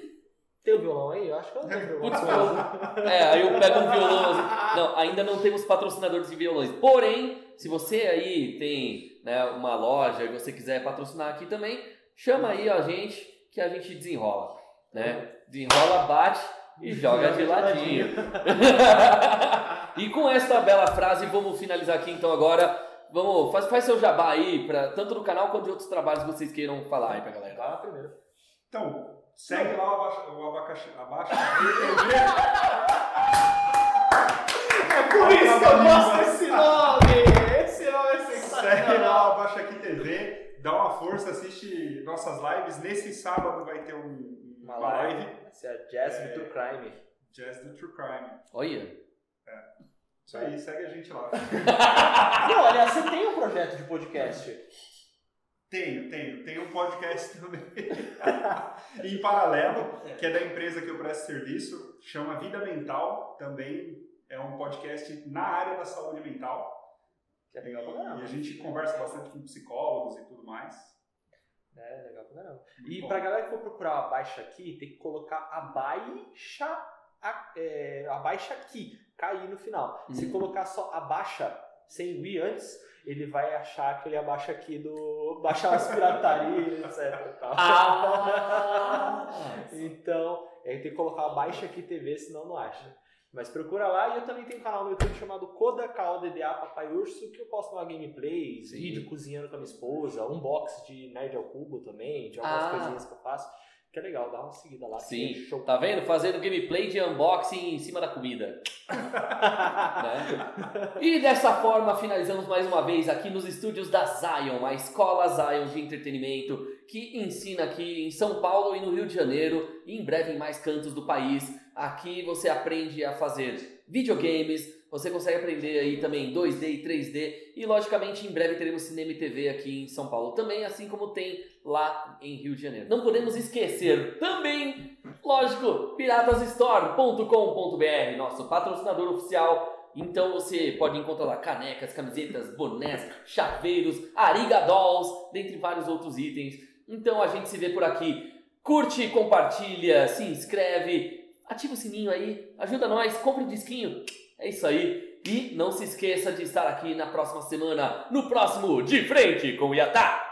tem o violão aí? Eu acho que eu não tenho violão. Putz, É, aí eu pego um violão assim. Não, ainda não temos patrocinadores de violões. Porém, se você aí tem né, uma loja e você quiser patrocinar aqui também, chama aí a gente que a gente desenrola. Né? Desenrola, bate e joga de ladinho. e com esta bela frase, vamos finalizar aqui então agora. Vamos, faz, faz seu jabá aí, pra, tanto do canal quanto de outros trabalhos que vocês queiram falar aí pra galera. Lá primeiro. Então, segue lá o abaixo, o abacaxi, abaixo. É por isso que eu gosto desse nome! Esse nome é Segue sensacional. lá o Abaixa Aqui TV, dá uma força, assiste nossas lives. Nesse sábado vai ter um, Uma live. Essa é a Jazz É. do True Crime. Jazz do True Crime. Olha. Isso aí, segue a gente lá. Não, aliás, você tem um projeto de podcast. Tenho, tenho. Tenho um podcast também. em paralelo, que é da empresa que eu presto serviço, chama Vida Mental. Também é um podcast na área da saúde mental. Que é legal pra E a gente conversa bastante com psicólogos e tudo mais. É, legal pra caramba. E bom. pra galera que for procurar a baixa aqui, tem que colocar a baixa, a, é, a baixa aqui, cair no final. Se Hum. colocar só a baixa, sem Wii antes, ele vai achar que ele abaixa aqui do. baixar as piratarias, etc. tal. Ah! Então, aí tem que colocar baixa aqui TV, senão não acha. Mas procura lá e eu também tenho um canal no YouTube chamado Koda KODDA Papai Urso, que eu posto lá gameplays, Sim. vídeo cozinhando com a minha esposa, unbox de Nerd ao Cubo também, de algumas Ah. coisinhas que eu faço. Que é legal, dá uma seguida lá. Sim, é show. tá vendo? Fazendo gameplay de unboxing em cima da comida. né? E dessa forma finalizamos mais uma vez aqui nos estúdios da Zion, a escola Zion de entretenimento que ensina aqui em São Paulo e no Rio de Janeiro e em breve em mais cantos do país. Aqui você aprende a fazer videogames, você consegue aprender aí também 2D e 3D e logicamente em breve teremos cinema e TV aqui em São Paulo também, assim como tem lá em Rio de Janeiro. Não podemos esquecer também, lógico, piratasstore.com.br, nosso patrocinador oficial. Então você pode encontrar lá canecas, camisetas, bonés, chaveiros, arigadolls, dentre vários outros itens. Então a gente se vê por aqui. Curte, compartilha, se inscreve, ativa o sininho aí, ajuda nós, compra um disquinho. É isso aí. E não se esqueça de estar aqui na próxima semana, no próximo De Frente com o Iatá.